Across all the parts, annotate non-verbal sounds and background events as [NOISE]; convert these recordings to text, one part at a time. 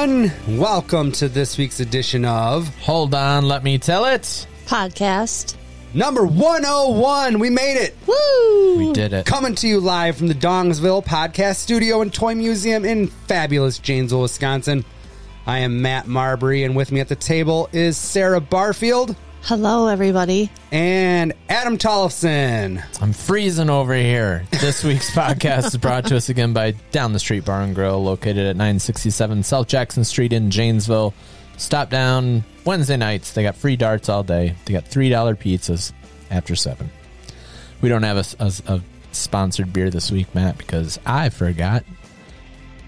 everyone. Welcome to this week's edition of Hold on, let me tell it. podcast. number 101. We made it. Woo! We did it. Coming to you live from the Dongsville Podcast Studio and Toy Museum in fabulous Janesville, Wisconsin. I am Matt Marbury, and with me at the table is Sarah Barfield Hello, everybody. and Adam Tollefson. I'm freezing over here. This [LAUGHS] week's podcast is brought to us again by Down the Street Bar and Grill, located at 967 South Jackson Street in Janesville. Stop down Wednesday nights. They got free darts all day. They got $3 pizzas after 7. We don't have a, a- a sponsored beer this week, Matt, because I forgot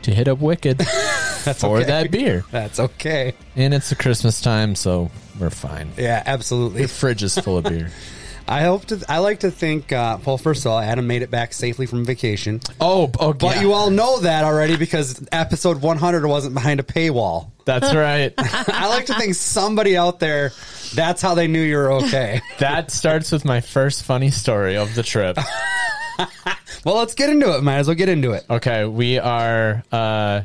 to hit up Wicked [LAUGHS] for okay. that beer. That's okay. And it's the Christmas time, so we're fine. Yeah, absolutely. The fridge is full of beer. [LAUGHS] I hope to. I like to think. Uh, well, first of all, Adam made it back safely from vacation, Oh, oh, but you all know that already because episode 100 wasn't behind a paywall. That's right. [LAUGHS] I like to think somebody out there. That's how they knew you were okay. That starts with my first funny story of the trip. [LAUGHS] well, let's get into it. Might as well get into it. Okay, we are uh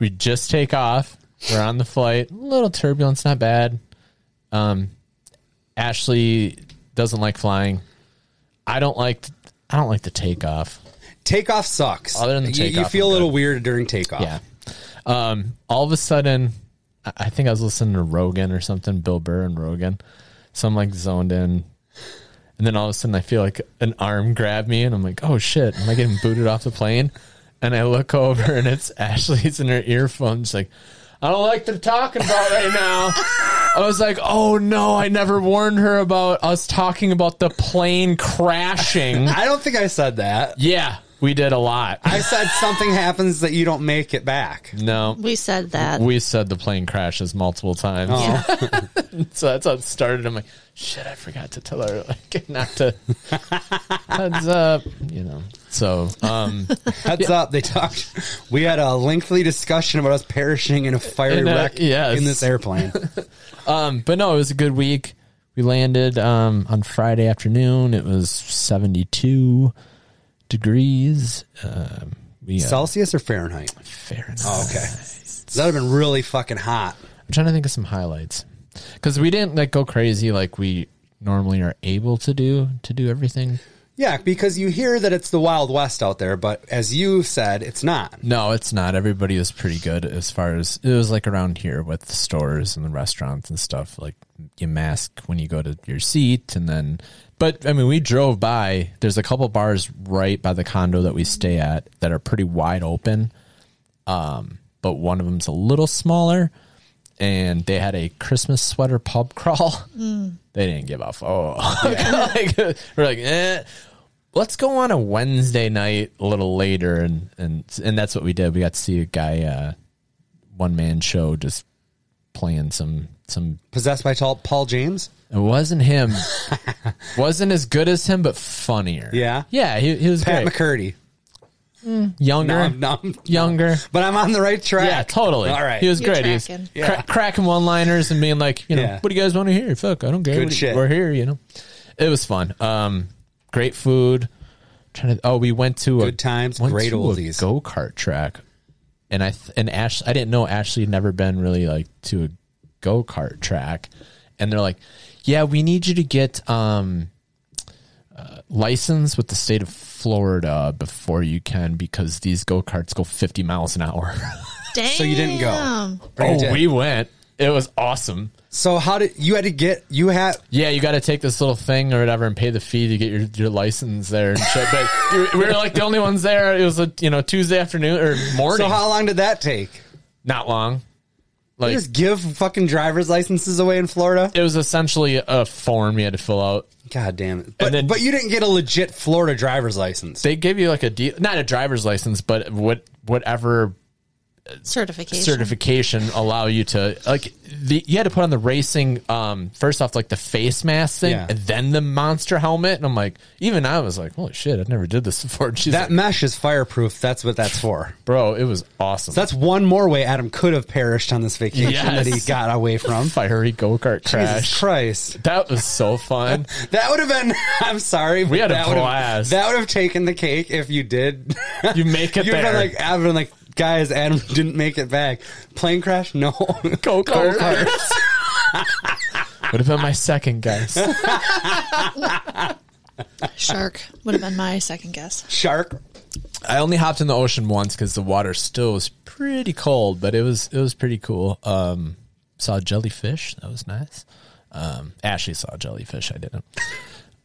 we just take off. We're on the flight. A little turbulence, not bad. Um Ashley doesn't like flying. I don't like I don't like the takeoff. Takeoff sucks. Other than the You- you, feel a little good. weird during takeoff. Yeah. Um all of a sudden I- I think I was listening to Rogan or something, Bill Burr and Rogan. So I'm like zoned in. And then all of a sudden I feel like an arm grab me and I'm like, oh shit, am I getting booted off the plane? And I look over and it's Ashley's in her earphones like, I don't like they're talking about right now. I was like, oh no, I never warned her about us talking about the plane crashing. I don't think I said that. yeah, we did a lot. I said something happens that you don't make it back. No. We said that. We said the plane crashes multiple times. Oh. [LAUGHS] So that's how it started. I'm like, shit, I forgot to tell her like not to [LAUGHS] heads up, you know. So um [LAUGHS] Heads up, they talked. We had a lengthy discussion about us perishing in a fiery In a- wreck yes. in this airplane. [LAUGHS] um but no, it was a good week. We landed um on Friday afternoon. It was 72 degrees. Um we uh, Celsius or Fahrenheit? Fahrenheit. Oh, okay. So that'd have been really fucking hot. I'm trying to think of some highlights because we didn't like go crazy like we normally are able to do to do everything. Yeah, because you hear that it's the Wild West out there, but as you said, it's not. No, it's not. Everybody was pretty good as far as it was like around here with the stores and the restaurants and stuff. Like you mask when you go to your seat, and then. But I mean, we drove by. There's a couple bars right by the condo that we stay at that are pretty wide open. Um, but one of them's a little smaller, and they had a Christmas sweater pub [LAUGHS] crawl. They didn't give off. Oh, [LAUGHS] like, we're like, eh. Let's go on a Wednesday night a little later, and and and that's what we did. We got to see a guy, uh, one man show, just playing some some. Possessed by Tall- Paul James? It wasn't him. [LAUGHS] wasn't as good as him, but funnier. Yeah? yeah. He, he was Pat great. McCurdy. Younger, No, I'm, no, I'm- younger. but I'm on the right track. Yeah, totally. All right. He was You're great. He was. Yeah. cra- cracking one liners and being like, you know, Yeah. what do you guys want to hear? Fuck, I don't care. Good What- shit. We're here, you know. It was fun. Um, great food. Trying to. Oh, we went to a Good times, went great to oldies. go kart track, and I th- and Ash. I didn't know Ashley had never been really like to a go kart track, and they're like, yeah, we need you to get um uh, license with the state of Florida before you can because these go karts go 50 miles an hour. [LAUGHS] Damn. So you didn't go? Or you oh, did? we went. It was awesome. So how did you had to get you had Yeah, you got to take this little thing or whatever and pay the fee to get your, your license there and shit. But we were like the only ones there. It was a you know Tuesday afternoon or morning. so how long did that take? Not long. You Like just give fucking driver's licenses away in Florida? it was essentially a form you had to fill out. God damn it. But, then- but you didn't get a legit Florida driver's license. They gave you like a de- not a driver's license, but what whatever certification. certification allow you to like the you had to put on the racing um first off like the face mask thing Yeah. and then the monster helmet and I'm like even I was like holy shit I never did this [LAUGHS] before and she's that like, mesh is fireproof. That's what that's for. [LAUGHS] bro it was awesome That's one more way Adam could have perished on this vacation Yes. that he got away from. [LAUGHS] fiery go-kart Jesus crash Christ. that was so fun That would have been. I'm sorry. We had a that would have- blast. That would have taken the cake if you did. You make it You'd have there. been like, I've been like, guys, Adam [LAUGHS] didn't make it back. Plane crash? No. [LAUGHS] Go kart. Would have been my second guess. [LAUGHS] Shark would have been my second guess. Shark. I only hopped in the ocean once because the water still was pretty cold, but it was it was pretty cool. Um, saw jellyfish. That was nice. Um, Ashley saw jellyfish. I didn't.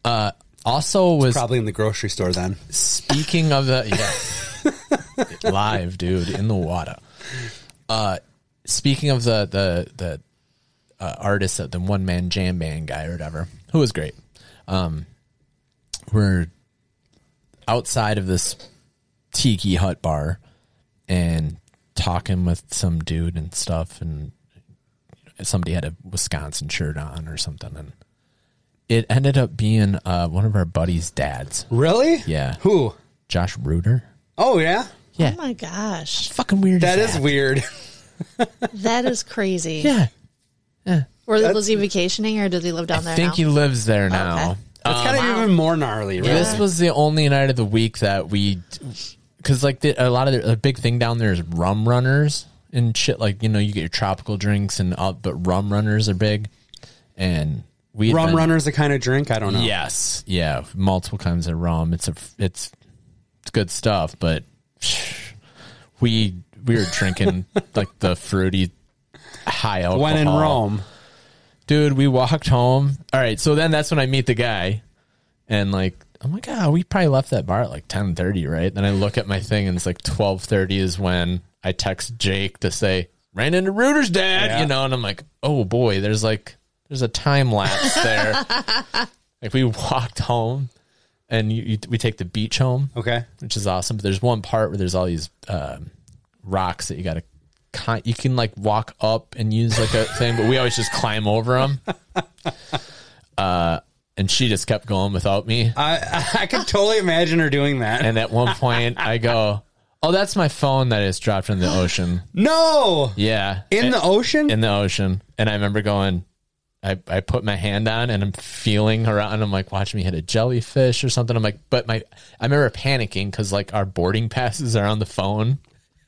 Uh, also was Probably in the grocery store then. Speaking of the yeah, live dude in the water. Uh, speaking of the the the uh, artist, the one man jam band guy or whatever, who was great. Um, we're outside of this tiki hut bar and talking with some dude and stuff, and somebody had a Wisconsin shirt on or something, and it ended up being uh, one of our buddies' dads. Really? Yeah. Who? Josh Reuter. Oh yeah. Yeah. Oh my gosh. Fucking weird. That as is weird. [LAUGHS] That is crazy. Yeah. Or was he vacationing or does he live down I there I think now? he lives there now. Okay. That's um, kind of even more gnarly, right? This was the only night of the week that we, because like the, a lot of the a big thing down there is rum runners and shit. Like you know, you get your tropical drinks and all, but rum runners are big, and we Rum been- runner's the kind of drink I don't know. Yes, yeah, multiple kinds of rum. It's a it's it's good stuff, but we we were drinking [LAUGHS] like the fruity high alcohol. When in Rome. dude, we walked home. All right, so then that's when I meet the guy, and like I'm like, ah, we probably left that bar at like 10:30, right? Then I look at my thing, and it's like 12:30 is when I text Jake to say ran into Reuter's dad, Yeah. you know, and I'm like, oh boy, there's like there's a time lapse there. [LAUGHS] like we walked home, and you, you, we take the beach home Okay. which is awesome. But there's one part where there's all these um, rocks that you got to. Con- you can like walk up and use like a thing, but we always just climb over them. [LAUGHS] Uh, and she just kept going without me. I I could totally imagine her doing that. And at one point, I go, "Oh, that's my phone that is dropped in the ocean." [GASPS] no. Yeah, In the ocean? in the ocean. And I remember going, I, I put my hand on and I'm feeling around. I'm like, watching me hit a jellyfish or something. I'm like, but my, I remember panicking because like our boarding passes are on the phone.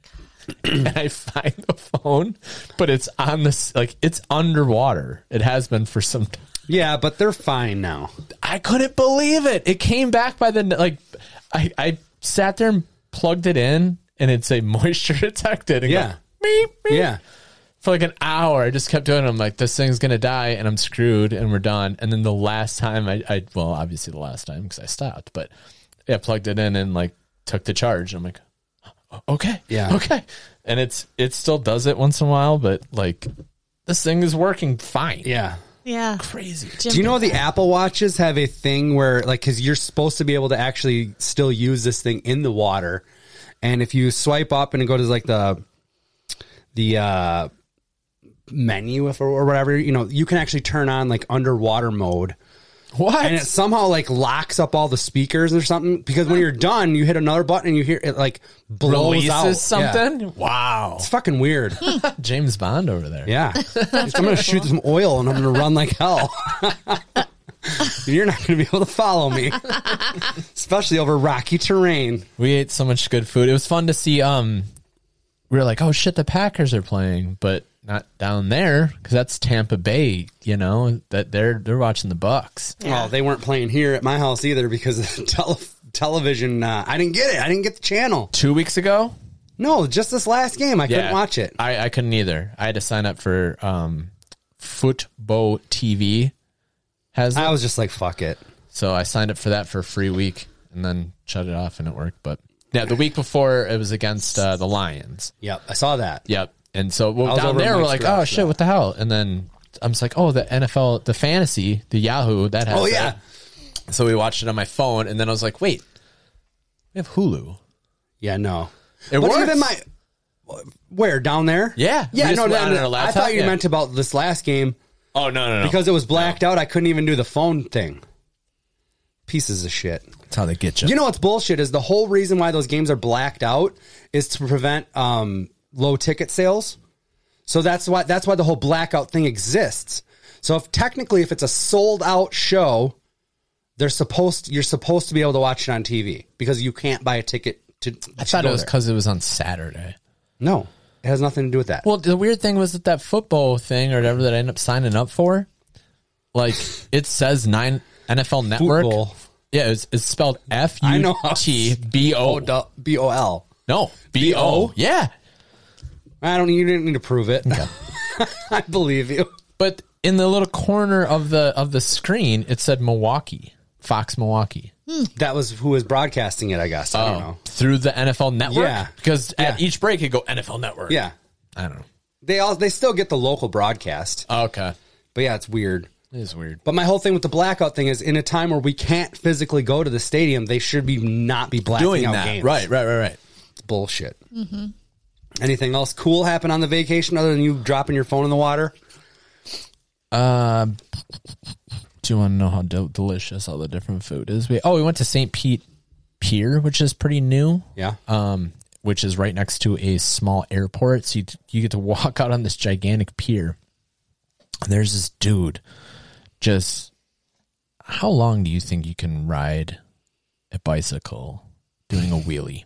[CLEARS THROAT] and I find the phone, but it's on this, like, it's underwater. It has been for some time. yeah, but they're fine now. I couldn't believe it. It came back by the, like, I, I sat there and plugged it in and it'd say [LAUGHS] moisture detected. And go, Yeah. beep, beep Yeah. For like an hour. I just kept doing it. I'm like, this thing's gonna die, and I'm screwed, and we're done. And then the last time, I, I well, obviously the last time because I stopped, but yeah, plugged it in and like took the charge. I'm like, okay, Yeah. okay, and it's it still does it once in a while, but like this thing is working fine. Yeah. yeah. crazy. Do you know the Apple Watches have a thing where, like, because you're supposed to be able to actually still use this thing in the water, and if you swipe up and go to like the the uh, menu if, or whatever, you know, you can actually turn on like underwater mode, What? and it somehow like locks up all the speakers or something. Because when you're done, you hit another button and you hear it like blows releases out Yeah. something? Wow, It's fucking weird. [LAUGHS] James Bond over there. Yeah. I'm going to shoot some oil and I'm going to run like hell. [LAUGHS] You're not going to be able to follow me, [LAUGHS] especially over rocky terrain. We ate so much good food. It was fun to see. Um, we were like, oh shit, the Packers are playing, but not down there because that's Tampa Bay. You know that they're they're watching the Bucks. Well, they weren't playing here at my house either because of [LAUGHS] tele- television. Uh, I didn't get it. I didn't get the channel. Two weeks ago, No, just this last game. I couldn't watch it. I, I couldn't either. I had to sign up for um, Fubo TV. Has it? I was just like, fuck it. So I signed up for that for a free week and then shut it off and it worked. But yeah, the week before it was against uh, the Lions. Yep, I saw that. Yep. And so well, down there we're like, oh shit, that. what the hell? And then I'm just like, oh, the NFL, the fantasy, the Yahoo, that has Oh, that. yeah. So we watched it on my phone, and then I was like, wait, we have Hulu. Yeah, no. It but works. even my where down there? Yeah. Yeah. No, went no, no, I thought you yeah. meant about this last game Oh no, no, no. because it was blacked out. I couldn't even do the phone thing. Pieces of shit. that's how they get you. You know what's bullshit is the whole reason why those games are blacked out is to prevent um, low ticket sales. So that's why that's why the whole blackout thing exists. So if technically if it's a sold out show, they're supposed you're supposed to be able to watch it on TV because you can't buy a ticket to. I thought it was because it was on Saturday. No, it has nothing to do with that. Well, the weird thing was that that football thing or whatever that I ended up signing up for, like [LAUGHS] it says nine NFL Network. Football. Yeah, it's, it's spelled F. U T B O. B O L. No, B O. Yeah, I don't. You didn't need to prove it. [LAUGHS] I believe you. but in the little corner of the of the screen, it said Milwaukee, Fox Milwaukee. Hmm. That was who was broadcasting it. I guess. I don't oh. know. through the NFL Network. Yeah. because at Yeah. each break it go NFL Network. Yeah, I don't know. they all they still get the local broadcast, Okay, but yeah, it's weird. it is weird. But my whole thing with the blackout thing is, in a time where we can't physically go to the stadium, they should be not be blacking Doing out that, games. right, right, right, right. It's bullshit. Mm-hmm. Anything else cool happen on the vacation other than you dropping your phone in the water? Um, do you want to know how del- delicious all the different food is? We oh, we went to St. Pete Pier, which is pretty new. Yeah. Um, which is right next to a small airport, so you you get to walk [LAUGHS] out on this gigantic pier. And there's this dude. Just how long do you think you can ride a bicycle doing a wheelie?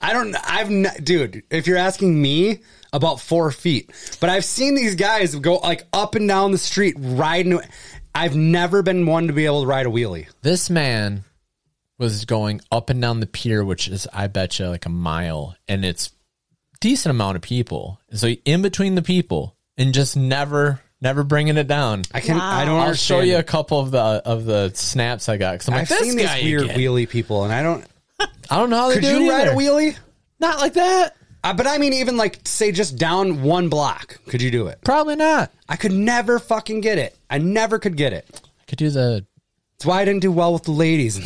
I don't. I've n- dude. If you're asking me about four feet, but I've seen these guys go like up and down the street riding. I've never been one to be able to ride a wheelie. This man was going up and down the pier, which is, I bet you, like a mile, and it's decent amount of people. So in between the people, and just never, never bringing it down. I can. I don't I'll understand. show you a couple of the of the snaps I got because I'm like, I've this seen these weird again. wheelie people, and I don't. I don't know how they Could do you it ride a wheelie? Not like that. Uh, but I mean, even like say just down one block, could you do it? Probably not. I could never fucking get it. I never could get it. I could do the. That's why I didn't do well with the ladies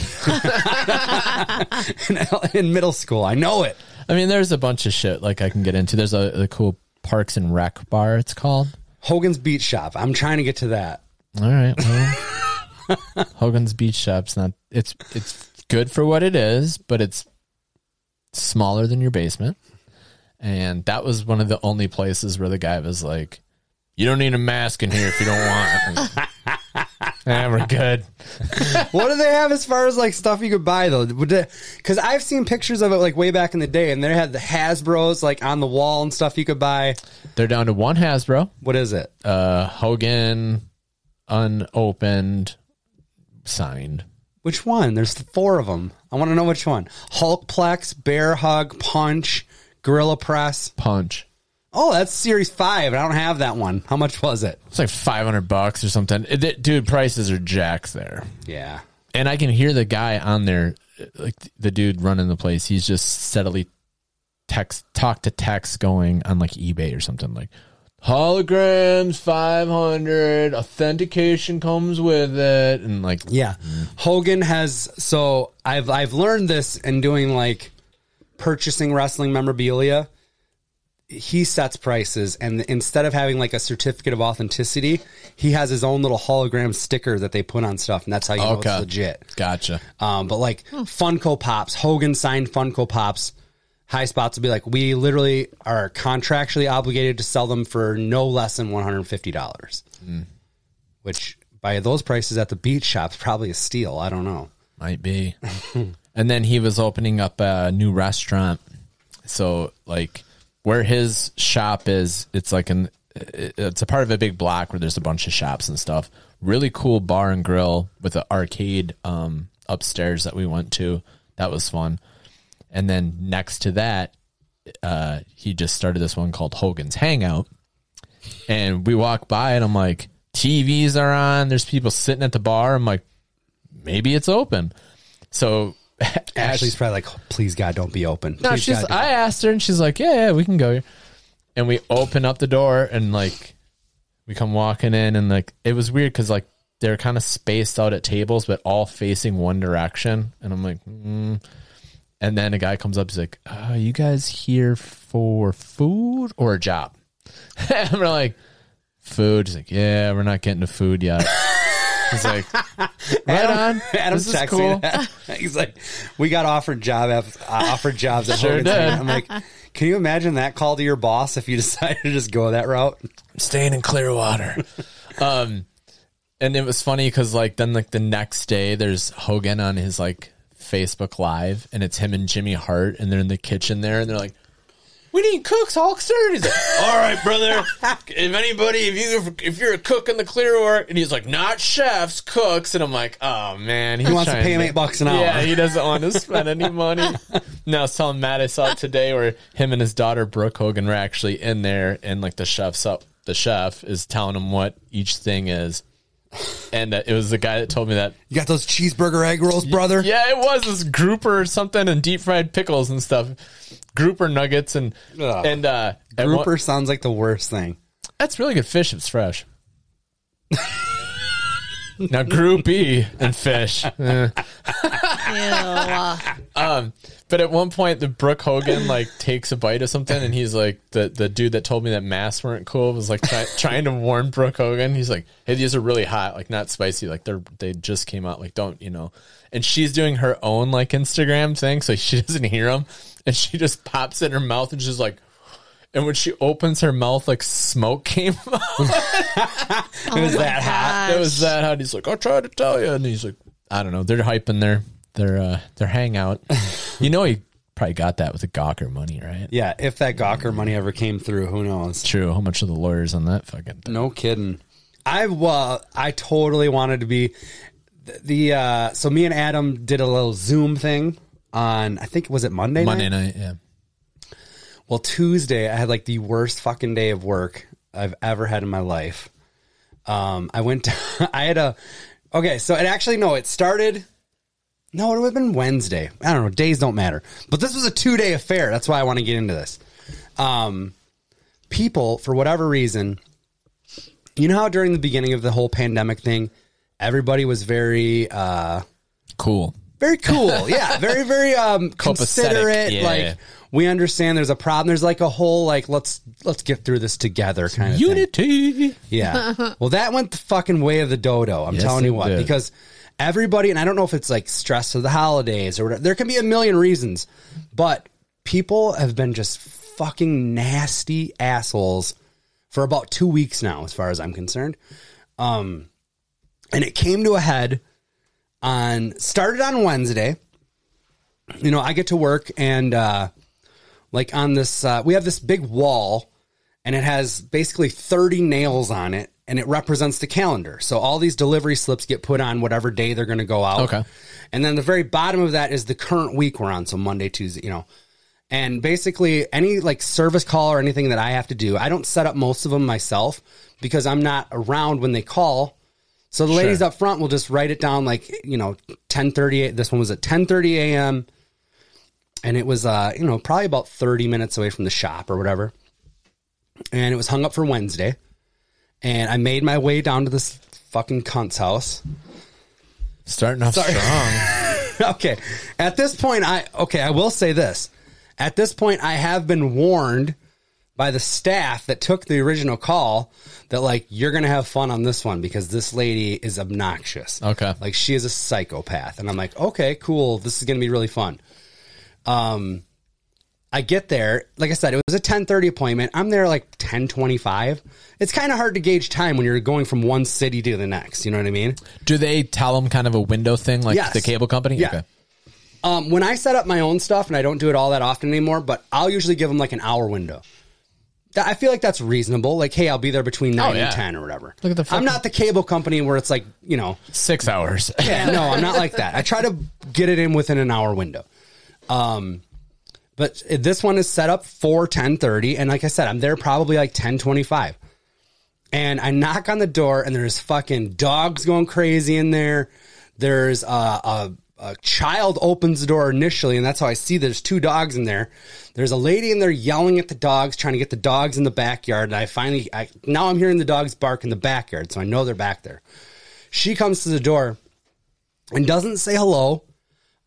in, [LAUGHS] in middle school. I know it. I mean, there's a bunch of shit like I can get into. There's a, a cool Parks and Rec bar. It's called. Hogan's Beach Shop. I'm trying to get to that. All right. Well, [LAUGHS] Hogan's Beach Shop's not. It's it's good for what it is, but it's smaller than your basement. And that was one of the only places where the guy was like, "You don't need a mask in here if you don't want." it." [LAUGHS] yeah, we're good. what do they have as far as like stuff you could buy though? Because I've seen pictures of it like way back in the day, and they had the Hasbro's like on the wall and stuff you could buy. They're down to one Hasbro, What is it? uh, Hogan, unopened, signed. Which one? There's four of them. I want to know which one. Hulkplex, Bear Hug, Punch, Gorilla Press. Punch. Oh, that's Series Five. I don't have that one. How much was it? It's like five hundred bucks or something. It- it- dude, prices are jacks there. Yeah. and I can hear the guy on there, like the dude running the place. He's just steadily text, talk to text going on like eBay or something like holograms, five hundred, authentication comes with it, and like Yeah. Hogan has so I've I've learned this in doing like purchasing wrestling memorabilia. He sets prices and instead of having like a certificate of authenticity, he has his own little hologram sticker that they put on stuff and that's how you know it's legit. gotcha. Um, but like Funko Pops, Hogan signed Funko Pops. Highspots will be like, we literally are contractually obligated to sell them for no less than one hundred and fifty dollars, which by those prices at the beach shop's probably a steal. I don't know. Might be. [LAUGHS] and then he was opening up a new restaurant. So like where his shop is, it's like an it's a part of a big block where there's a bunch of shops and stuff. Really cool bar and grill with an arcade um upstairs that we went to. That was fun. And then next to that, uh he just started this one called Hogan's Hangout. And we walk by and I'm like, TVs are on, there's people sitting at the bar. I'm like, maybe it's open. So [LAUGHS] Ashley's probably like, please God, don't be open. no, Please, she's. God, I asked her, and she's like, "Yeah, yeah, we can go." here." And we open up the door, and like, we come walking in, and like, it was weird because like they're kind of spaced out at tables, but all facing one direction. And I'm like, mm. And then a guy comes up, he's like, uh, "You guys here for food or a job?" [LAUGHS] and we're like, "Food." He's like, "Yeah, we're not getting to food yet." [LAUGHS] He's like, "Right on." Adam's this is cool. that. [LAUGHS] He's like, we got offered job af- uh, offered jobs at Sure Hogan's. did. I'm like, can you imagine that call to your boss if you decided to just go that route? staying in Clearwater. um, and it was funny because like then like the next day there's Hogan on his like Facebook Live and it's him and Jimmy Hart and they're in the kitchen there and they're like, we need cooks, Hulkster. He's like, [LAUGHS] all right, brother. If anybody, if you if you're a cook in the clear Clearwater, and he's like, not chefs, cooks, and I'm like, oh man, He wants to pay him eight bucks an hour. Yeah, he doesn't want to spend any [LAUGHS] money. No, I was telling Matt I saw it today where him and his daughter Brooke Hogan were actually in there, and like the chef's up, the chef is telling him what each thing is. And uh, it was the guy that told me that You got those cheeseburger egg rolls, brother? yeah, it was this grouper or something and deep fried pickles and stuff. Grouper nuggets and Ugh. and uh one- Grouper sounds like the worst thing. that's really good fish it's fresh. [LAUGHS] now groupie and fish. [LAUGHS] Eh. Ew. Um but at one point the Brooke Hogan like takes a bite of something and he's like the the dude that told me that masks weren't cool was like try, [LAUGHS] trying to warn Brooke Hogan. He's like, Hey, these are really hot, like not spicy, like they're they just came out, like don't you know and she's doing her own like Instagram thing, so she [LAUGHS] doesn't hear him, and she just pops it in her mouth, and she's like, and when she opens her mouth, like smoke came [LAUGHS] out. [LAUGHS] it was that hot. it was that hot. He's like, I tried to tell you, and he's like, I don't know. They're hyping their their uh, their hangout. [LAUGHS] you know, he probably got that with the Gawker money, right? Yeah, if that Gawker money ever came through, who knows? True. How much are the lawyers on that fucking? Thing? No kidding. I uh, I totally wanted to be the, the uh, so me and Adam did a little Zoom thing on I think was it Monday Monday night? night, yeah. Well, Tuesday I had like the worst fucking day of work I've ever had in my life. Um, I went. To, [LAUGHS] I had a. Okay, so it actually no, it started. No, it would have been Wednesday. I don't know. Days don't matter. But this was a two day affair. That's why I want to get into this. Um, people, for whatever reason, you know how during the beginning of the whole pandemic thing, everybody was very. uh Cool. Very cool. Yeah, very very um [LAUGHS] considerate. yeah. Like we understand there's a problem. There's like a whole like let's let's get through this together kind of thing. Unity. Yeah. [LAUGHS] Well, that went the fucking way of the dodo. I'm Yes, telling you what, did. because everybody, and I don't know if it's like stress of the holidays or whatever. There can be a million reasons, but people have been just fucking nasty assholes for about two weeks now, as far as I'm concerned. Um, and it came to a head on started on Wednesday. You know, I get to work and uh, like on this, uh, we have this big wall and it has basically 30 nails on it and it represents the calendar. So all these delivery slips get put on whatever day they're going to go out. Okay. And then the very bottom of that is the current week we're on. So Monday, Tuesday, you know. And basically any like service call or anything that I have to do, I don't set up most of them myself because I'm not around when they call. So the ladies up front will just write it down like, you know, 10:38 this one was at 10:30 a.m. and it was uh, you know, probably about 30 minutes away from the shop or whatever and it was hung up for Wednesday. And I made my way down to this fucking cunt's house. Starting off Sorry. strong. [LAUGHS] okay. At this point, I, okay, I will say this. At this point, I have been warned by the staff that took the original call that, like, you're to have fun on this one because this lady is obnoxious. Okay. Like, she is a psychopath. And I'm like, okay, cool. This is to be really fun. Um, I get there, like I said, it was a 10:30 appointment. I'm there like 10:25. It's kind of hard to gauge time when you're going from one city to the next, you know what I mean? Do they tell them kind of a window thing like Yes. the cable company? Yeah. Okay. Um, when I set up my own stuff, and I don't do it all that often anymore, but I'll usually give them like an hour window. That- I feel like that's reasonable. Like, hey, I'll be there between nine Oh, yeah. and ten or whatever. Look at the I'm not the cable company where it's like you know, Six hours. yeah, no, I'm not like that. I try to get it in within an hour window. Um, but this one is set up for 10:30, and like I said, I'm there probably like 10:25. And I knock on the door, and there's fucking dogs going crazy in there. There's a, a, a child opens the door initially, and that's how I see there's two dogs in there. There's a lady in there yelling at the dogs, trying to get the dogs in the backyard. And I finally, I, now I'm hearing the dogs bark in the backyard, so I know they're back there. She comes to the door and doesn't say hello.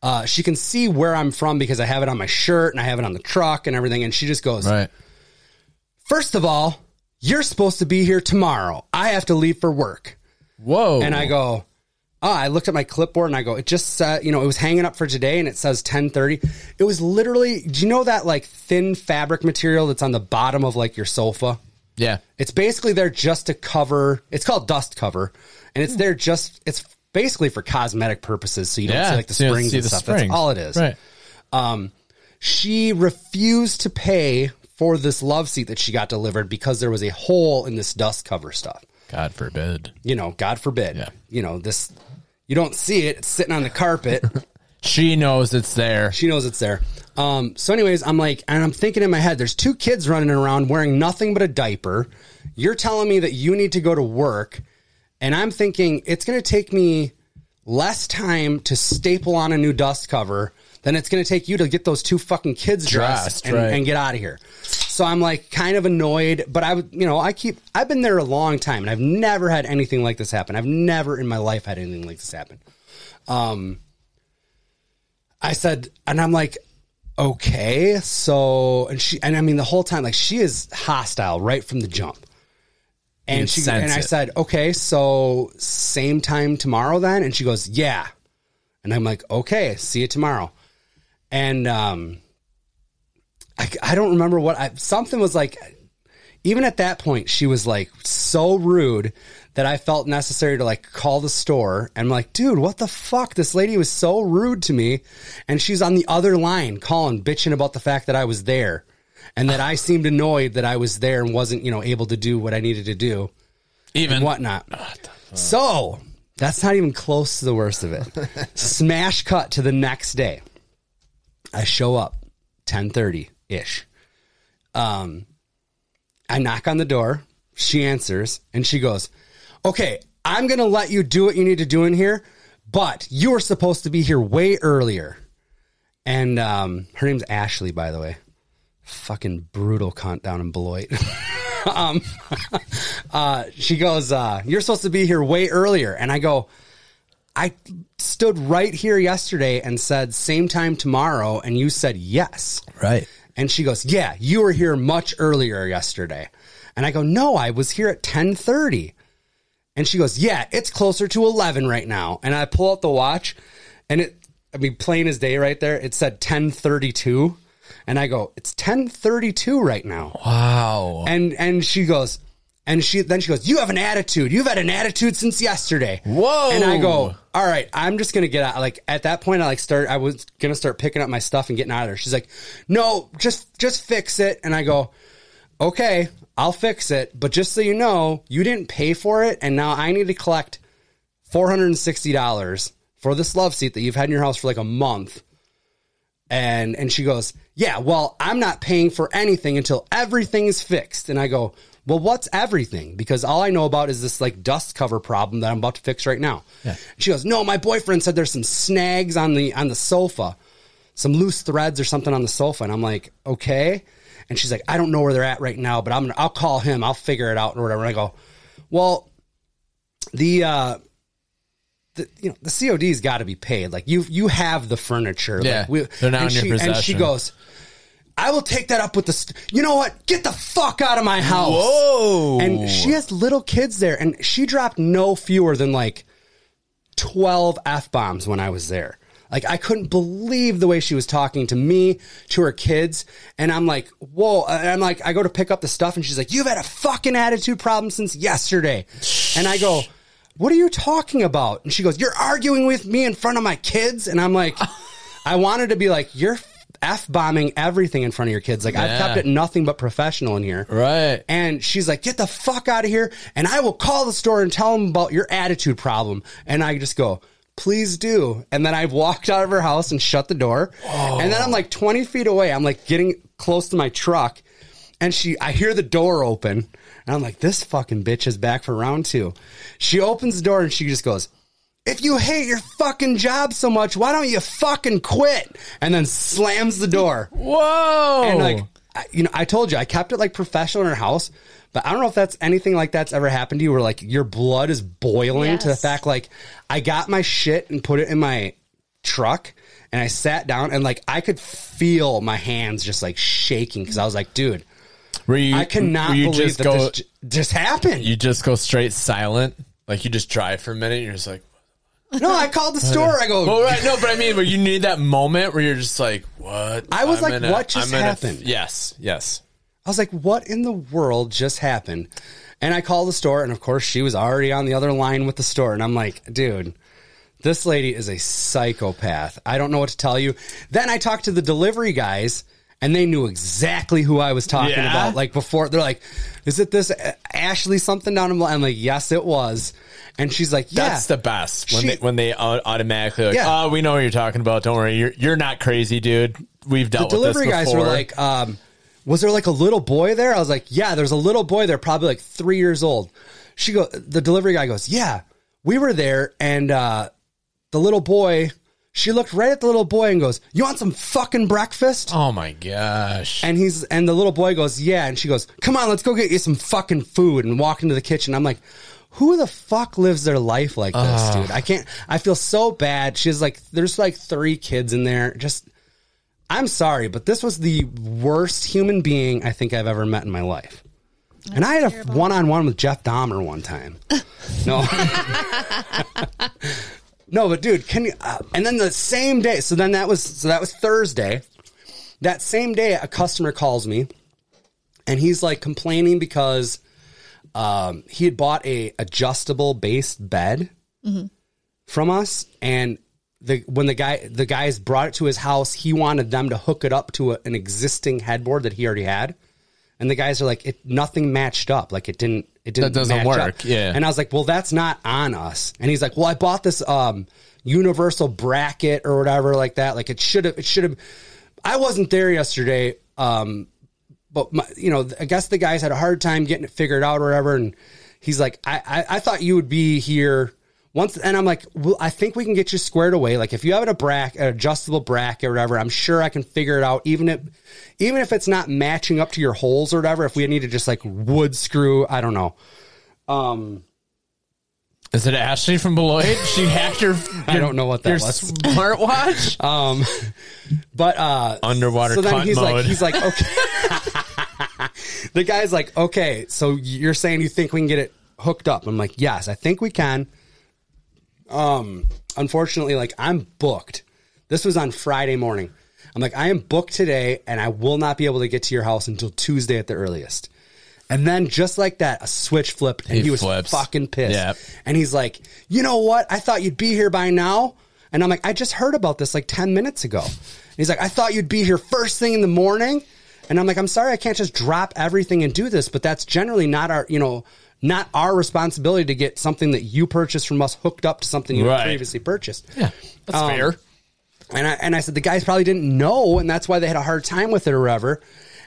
Uh, she can see where I'm from because I have it on my shirt and I have it on the truck and everything. And she just goes, Right. First of all, you're supposed to be here tomorrow. I have to leave for work. Whoa. And I go, oh, I looked at my clipboard and I go, it just said, you know, it was hanging up for today and it says 1030. It was literally, do you know that like thin fabric material that's on the bottom of like your sofa? Yeah. It's basically there just to cover, it's called dust cover. And it's there just, it's basically for cosmetic purposes. So you don't Yeah. see like the So you don't springs see and the stuff. springs. That's all it is. Right. Um, she refused to pay for this love seat that she got delivered because there was a hole in this dust cover stuff. God forbid. You know, God forbid. Yeah. You know, this you don't see it, it's sitting on the carpet. [LAUGHS] She knows it's there. She knows it's there. Um, so, anyways, I'm like, and I'm thinking in my head, there's two kids running around wearing nothing but a diaper. You're telling me that you need to go to work, and I'm thinking it's going to take me less time to staple on a new dust cover than it's going to take you to get those two fucking kids dressed, Dressed, and, right. and get out of here. So I'm like kind of annoyed, but I would, you know, I keep, I've been there a long time, and I've never had anything like this happen. I've never in my life had anything like this happen. Um, I said, and I'm like, okay, so, and she, and I mean, the whole time, like, she is hostile right from the jump. And can she, and I it. said, okay, so same time tomorrow then? And she goes, yeah. And I'm like, okay, see you tomorrow. And, um, I, I don't remember what I, something was like, even at that point, she was like so rude that I felt necessary to like call the store. And I'm like, dude, what the fuck? This lady was so rude to me. And she's on the other line calling, bitching about the fact that I was there and that I seemed annoyed that I was there and wasn't, you know, able to do what I needed to do Even whatnot. So that's not even close to the worst of it. [LAUGHS] Smash cut to the next day. I show up, ten thirty ish. Um, I knock on the door. She answers, and she goes, "Okay, I'm gonna let you do what you need to do in here, but you were supposed to be here way earlier." And um, her name's Ashley, by the way. Fucking brutal cunt down in Beloit. [LAUGHS] um, [LAUGHS] uh, she goes, uh, "You're supposed to be here way earlier," and I go, "I stood right here yesterday and said same time tomorrow, and you said yes." right. And she goes, "Yeah, you were here much earlier yesterday." And I go, "No, I was here at 10:30." And she goes, "Yeah, it's closer to 11 right now." And I pull out the watch and it I mean plain as day right there, it said 10:32. And I go, "It's 10:32 right now." Wow. And and she goes, and she then she goes, "You have an attitude. You've had an attitude since yesterday." Whoa. And I go, "All right, I'm just gonna get out." Like at that point, I like start. I was gonna start picking up my stuff and getting out of there. She's like, "No, just just fix it." And I go, "Okay, I'll fix it, but just so you know, you didn't pay for it, and now I need to collect four hundred and sixty dollars for this love seat that you've had in your house for like a month." And and she goes, "Yeah, well, I'm not paying for anything until everything is fixed." And I go, "Well, what's everything? Because all I know about is this like dust cover problem that I'm about to fix right now." Yeah. She goes, "No, my boyfriend said there's some snags on the on the sofa, some loose threads or something on the sofa." And I'm like, "Okay." And she's like, "I don't know where they're at right now, but I'm gonna I'll call him. I'll figure it out or whatever." And I go, "Well, the uh the, you know the COD's got to be paid. Like you you have the furniture. Yeah, like they're not in your she, And she goes, "I will take that up with the. St- you know what? Get the fuck out of my house." Whoa. And she has little kids there, and she dropped no fewer than like twelve f bombs when I was there. Like I couldn't believe the way she was talking to me, to her kids, and I'm like, whoa! And I'm like, I go to pick up the stuff, and she's like, "You've had a fucking attitude problem since yesterday," and I go. What are you talking about? And she goes, You're arguing with me in front of my kids. And I'm like, [LAUGHS] I wanted to be like, You're F bombing everything in front of your kids. Like, I've Yeah. kept it nothing but professional in here. Right. And she's like, get the fuck out of here. And I will call the store and tell them about your attitude problem. And I just go, please do. And then I've walked out of her house and shut the door. And then I'm oh. like 20 feet away. I'm like getting close to my truck. And she, I hear the door open. And I'm like, this fucking bitch is back for round two. She opens the door and she just goes, if you hate your fucking job so much, why don't you fucking quit? And then slams the door. Whoa. And like, I- you know, I told you I kept it like professional in her house, but I don't know if that's anything like that's ever happened to you where like your blood is boiling to the Yes. fact like I got my shit and put it in my truck and I sat down and like I could feel my hands just like shaking because I was like, dude, were you, I cannot were you believe just that go, this j- just happened. you just go straight silent? Like you just drive for a minute and you're just like, no, I called the store. I go, well, right. No, but I mean, where you need that moment where you're just like, what? I was I'm like, in a- what just I'm in a- happened? yes. Yes. I was like, what in the world just happened? And I called the store, and of course, she was already on the other line with the store. And I'm like, dude, this lady is a psychopath. I don't know what to tell you. Then I talked to the delivery guys, and they knew exactly who I was talking Yeah? about. Like before, they're like, "Is it this Ashley something down?" in I'm like, "Yes, it was." And she's like, "Yeah." That's the best when She- they when they automatically like, Yeah. oh, we know what you're talking about. Don't worry, you're you're not crazy, dude. We've dealt the delivery with this guys were like, um, "Was there like a little boy there?" I was like, "Yeah, there's a little boy there, probably like three years old." She go, the delivery guy goes, "Yeah, we were there, and uh, the little boy." She looked right at the little boy and goes, "You want some fucking breakfast?" oh my gosh, And he's and the little boy goes, "Yeah." And she goes, "Come on, let's go get you some fucking food." And walk into the kitchen. I'm like, "Who the fuck lives their life like this, dude? I can't. I feel so bad." She's like, "There's like three kids in there. Just, I'm sorry, but this was the worst human being I think I've ever met in my life." and I had a one on one with Jeff Dahmer one time. [LAUGHS] no. [LAUGHS] No, but dude, can you? Uh, and then the same day, so then that was so that was Thursday. That same day, a customer calls me, and he's like complaining because um, he had bought a adjustable base bed from us, and the when the guy the guys brought it to his house, he wanted them to hook it up to a, an existing headboard that he already had, and the guys are like, it nothing matched up, like it didn't. It didn't That doesn't work, up. yeah. And I was like, well, that's not on us. And he's like, well, I bought this um, universal bracket or whatever like that. Like it should have, it should have. I wasn't there yesterday, um, but my, you know, I guess the guys had a hard time getting it figured out or whatever. And he's like, I, I, I thought you would be here once. And I'm like, well, I think we can get you squared away. Like if you have a bracket, an adjustable bracket or whatever, I'm sure I can figure it out. Even if, even if it's not matching up to your holes or whatever, if we need to just like wood screw, I don't know. Um, is it Ashley from Beloit? [LAUGHS] She hacked your, I don't know what that your was. smartwatch. [LAUGHS] Um, but uh, Underwater So then he's like, he's like, [LAUGHS] okay. the guy's like, okay, so you're saying you think we can get it hooked up? I'm like, yes, I think we can. Um, unfortunately, like I'm booked. This was on Friday morning. I'm like, I am booked today, and I will not be able to get to your house until Tuesday at the earliest. And then just like that, a switch flipped, and he, He was flips. fucking pissed. Yep. And he's like, you know what? I thought you'd be here by now. And I'm like, I just heard about this like 10 minutes ago. And he's like, I thought you'd be here first thing in the morning. And I'm like, I'm sorry, I can't just drop everything and do this, but that's generally not our, you know, not our responsibility to get something that you purchased from us hooked up to something you Right. previously purchased. yeah, that's Um, fair. And I and I said the guys probably didn't know, and that's why they had a hard time with it or whatever.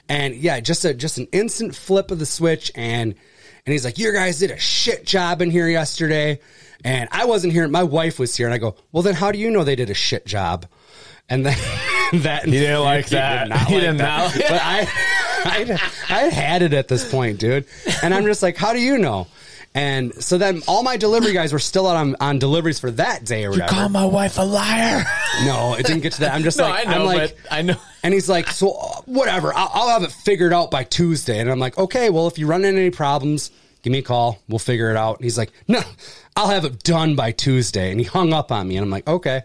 And yeah, just a just an instant flip of the switch, and and he's like, "Your guys did a shit job in here yesterday." And I wasn't here. My wife was here, and I go, "Well, then how do you know they did a shit job?" And then [LAUGHS] that He didn't like [LAUGHS] that. He didn't that. know. But I, I, I had it at this point, dude. And I'm just like, "How do you know?" And so then all my delivery guys were still out on, on deliveries for that day or whatever. You call my wife a liar. No, it didn't get to that. I'm just [LAUGHS] No, like, I know, I'm like, but I know. [LAUGHS] And he's like, so whatever, I'll, I'll have it figured out by Tuesday. And I'm like, okay, well, if you run into any problems, give me a call. We'll figure it out. And he's like, no, I'll have it done by Tuesday. And he hung up on me. And I'm like, okay.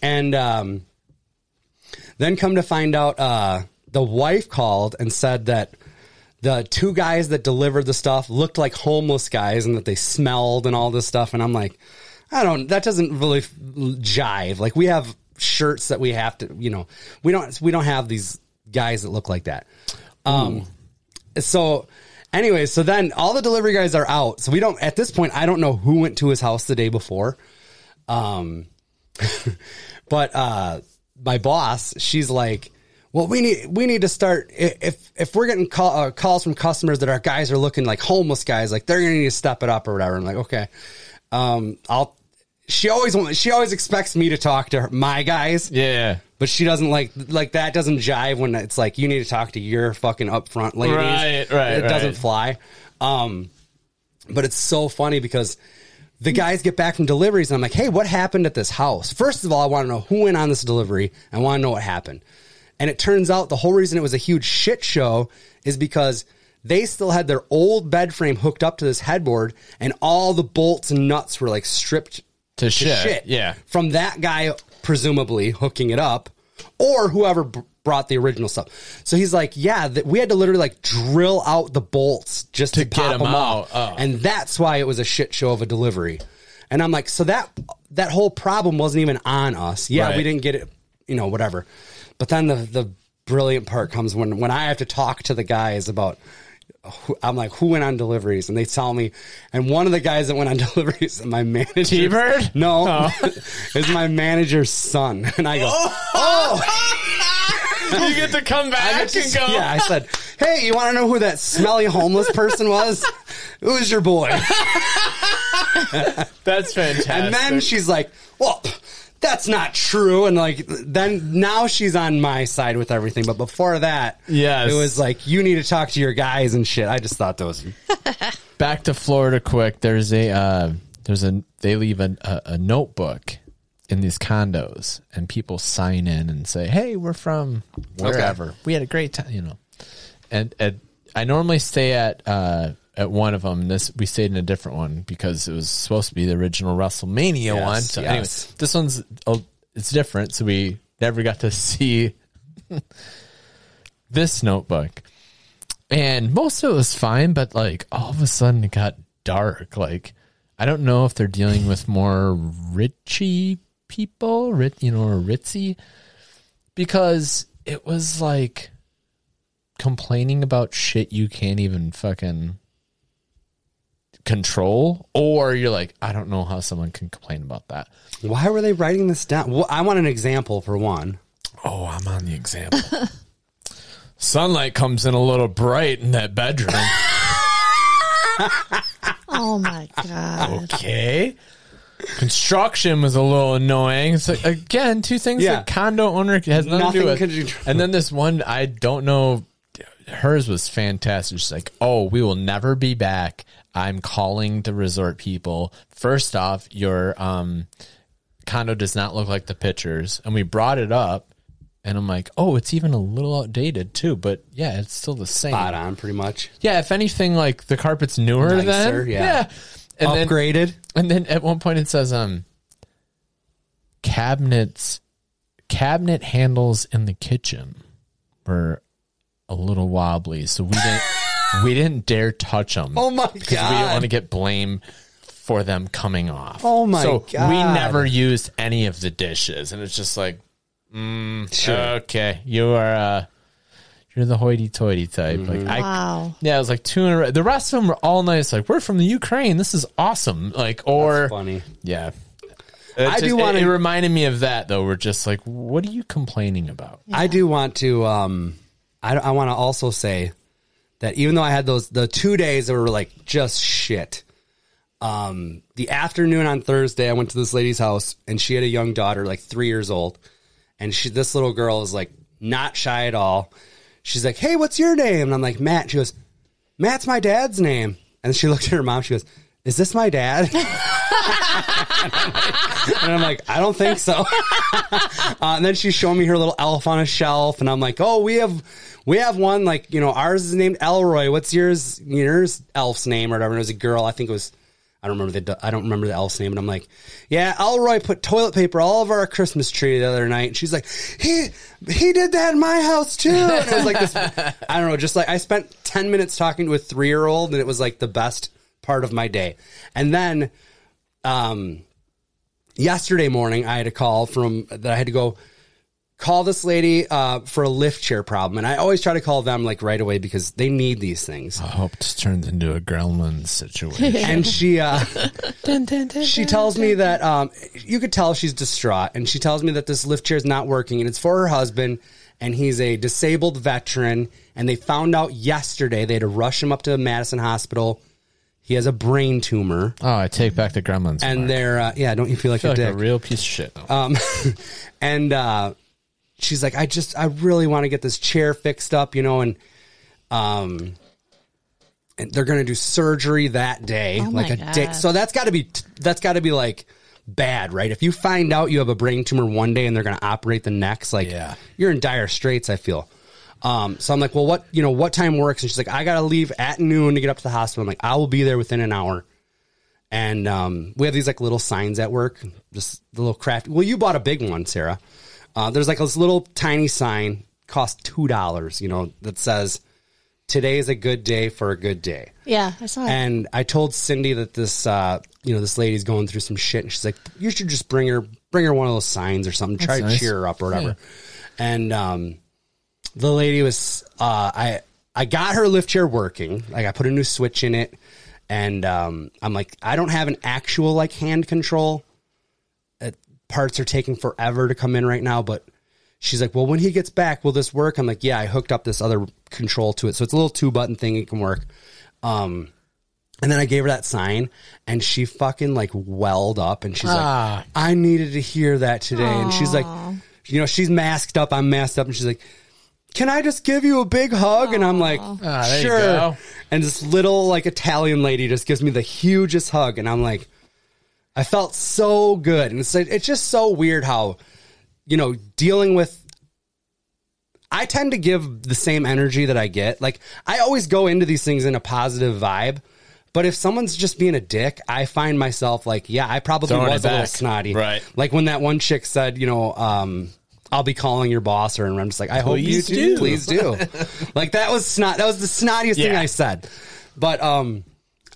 And um, then come to find out, uh, the wife called and said that the two guys that delivered the stuff looked like homeless guys and that they smelled and all this stuff. And I'm like, I don't, that doesn't really jive. Like we have shirts that we have to, you know, we don't, we don't have these guys that look like that. Um, so anyway, so then all the delivery guys are out. So we don't, at this point, I don't know who went to his house the day before. Um, [LAUGHS] but uh, my boss, she's like, "Well, we need we need to start if if we're getting call, uh, calls from customers that our guys are looking like homeless guys, like they're gonna need to step it up or whatever." I'm like, "Okay, um, I'll." She always wants- she always expects me to talk to her, my guys, Yeah. but she doesn't like like that doesn't jive when it's like you need to talk to your fucking upfront ladies. Right, right, It doesn't fly. Um, but it's so funny because the guys get back from deliveries and I'm like, hey, what happened at this house? First of all, I want to know who went on this delivery. I want to know what happened. And it turns out the whole reason it was a huge shit show is because they still had their old bed frame hooked up to this headboard and all the bolts and nuts were like stripped To shit, yeah. From that guy, presumably hooking it up, or whoever b- brought the original stuff. So he's like, yeah, that we had to literally like drill out the bolts just to, To pop get 'em them out. out, Oh. and that's why it was a shit show of a delivery. And I'm like, so that that whole problem wasn't even on us. Yeah, Right. we didn't get it, you know, whatever. But then the the brilliant part comes when when I have to talk to the guys about. I'm like, who went on deliveries? And they tell me, and one of the guys that went on [LAUGHS] deliveries, my manager, T-Bird? no, oh. [LAUGHS] is my manager's son, [LAUGHS] and I go, oh! oh. you get to come back and go. yeah. I said, hey, you want to know who that smelly homeless person was? It was your boy. That's fantastic. And then she's like, well, that's not true. And like, then now she's on my side with everything. But before that, Yes. it was like, you need to talk to your guys and shit. I just thought that was, [LAUGHS] back to Florida quick. There's a uh, there's a they leave a, a, a notebook in these condos, and people sign in and say, "Hey, we're from wherever. We had a great time," you know. And, and I normally stay at uh, at one of them. This we stayed in a different one because it was supposed to be the original WrestleMania Yes, one. So yes. anyway, this one's oh, it's different. So we never got to [LAUGHS] see this notebook. And most of it was fine, but like all of a sudden it got dark. Like I don't know if they're dealing with more richy people, rit, you know, or ritzy, because it was like complaining about shit you can't even fucking control, or you're like, I don't know how someone can complain about that. why were they writing this down? Well, I want an example for one. Oh, I'm on the example. [LAUGHS] Sunlight comes in a little bright in that bedroom. [LAUGHS] [LAUGHS] Oh my god. okay. Construction was a little annoying. It's like again, two things Yeah. that condo owner has nothing, Nothing to do with. could you- and then this one, I don't know. Hers was fantastic. She's like, "Oh, we will never be back. I'm calling the resort people. First off, your um, condo does not look like the pictures, and we brought it up." And I'm like, oh, it's even a little outdated too, but yeah, it's still the same. Spot on, pretty much. Yeah, if anything, like the carpet's newer Nicer, then. yeah. And then, Upgraded. and then at one point it says, um, cabinets, cabinet handles in the kitchen were a little wobbly, so we didn't, we didn't dare touch them. Oh my god! Because we didn't want to get blame for them coming off. Oh my God. so we never used any of the dishes, and it's just like, mm, Sure. okay, you are, uh, you're the hoity-toity type. Mm-hmm. Like I, Wow. yeah, it was like two in a row. The rest of them were all nice. Like, we're from the Ukraine. This is awesome. Like, or Funny. yeah. I It do just- wanna- It, it reminded me of that though. We're just like, what are you complaining about? I do want to. Um, I, I want to also say that even though I had those the two days that were like just shit. Um, the afternoon on Thursday, I went to this lady's house and she had a young daughter, like three years old, and she this little girl is like not shy at all. She's like, "Hey, what's your name?" And I'm like, "Matt." She goes, "Matt's my dad's name." And she looked at her mom. She goes, "Is this my dad?" [LAUGHS] [LAUGHS] and I'm like, "I don't think so." [LAUGHS] Uh, and then she's showing me her little elf on a shelf, and I'm like, "Oh, we have, we have one like you know ours is named Elroy. What's yours? Yours elf's name or whatever." And it was a girl. I think it was. I don't remember the I don't remember the elf's name, and I'm like, yeah, Elroy put toilet paper all over our Christmas tree the other night, and she's like, he he did that in my house too. And it was like this, I don't know, just like I spent ten minutes talking to a three year old, and it was like the best part of my day. And then, um, yesterday morning I had a call from that I had to go call this lady uh, for a lift chair problem, and I always try to call them like right away because they need these things. I hope this turns into a Gremlins situation. [LAUGHS] And she uh, [LAUGHS] Dun, dun, dun, she dun, tells dun. me that um, you could tell she's distraught, and she tells me that this lift chair is not working, and it's for her husband, and he's a disabled veteran, and they found out yesterday they had to rush him up to Madison Hospital. He has a brain tumor, oh, I take back the Gremlins. and Mark. they're uh, yeah. Don't you feel like I feel a like dick? a real piece of shit. though. Um, [LAUGHS] and uh, she's like, I just, I really want to get this chair fixed up, you know, and um, and they're gonna do surgery that day, Oh like my a day. God. So that's got to be, that's got to be like bad, right? If you find out you have a brain tumor one day and they're gonna operate the next, like, Yeah. you're in dire straits. I feel. Um, so I'm like, well, what, you know, what time works? And she's like, I gotta leave at noon to get up to the hospital. I'm like, I will be there within an hour. And um, we have these like little signs at work, just the little craft. Well, you bought a big one, Sarah. Uh, there's like this little tiny sign, cost two dollars. You know, that says "Today is a good day for a good day." Yeah, I saw it. And I told Cindy that this, uh, you know, this lady's going through some shit, and she's like, "You should just bring her, bring her one of those signs or something. Try to cheer her up or whatever." And um, the lady was uh, I I got her lift chair working. Like I put a new switch in it, and um, I'm like I don't have an actual like hand control. Uh, parts are taking forever to come in right now, but she's like, well, when he gets back, will this work? I'm like, yeah, I hooked up this other control to it, so it's a little two button thing. It can work. Um, and then I gave her that sign, and she fucking like welled up, and she's Ah. like, I needed to hear that today, and she's like, you know, she's masked up, I'm masked up, and she's like, can I just give you a big hug? And I'm like, Ah, there you sure. go. And this little like Italian lady just gives me the hugest hug, and I'm like, I felt so good, and it's it's just so weird how, you know, dealing with. I tend to give the same energy that I get. Like I always go into these things in a positive vibe. But if someone's just being a dick, I find myself like, yeah, I probably Throwing it was a little back. snotty. Right. Like when that one chick said, you know, um, I'll be calling your boss, or and I'm just like, I hope you do. do. Please do. [LAUGHS] like that was snot. That was the snottiest thing I said. But um,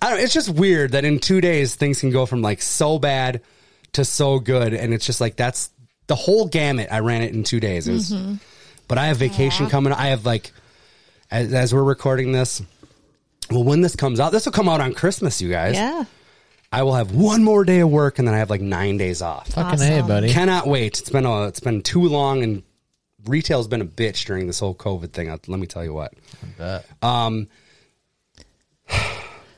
I don't. It's just weird that in two days things can go from like so bad to so good, and it's just like that's the whole gamut. I ran it in two days. Was, but I have vacation coming. I have like as, as we're recording this. Well, when this comes out, this will come out on Christmas, you guys. Yeah. I will have one more day of work, and then I have like nine days off. Fucking hey, Awesome. buddy. Cannot wait. It's been a, it's been too long, and retail's been a bitch during this whole COVID thing. Let me tell you what. Um,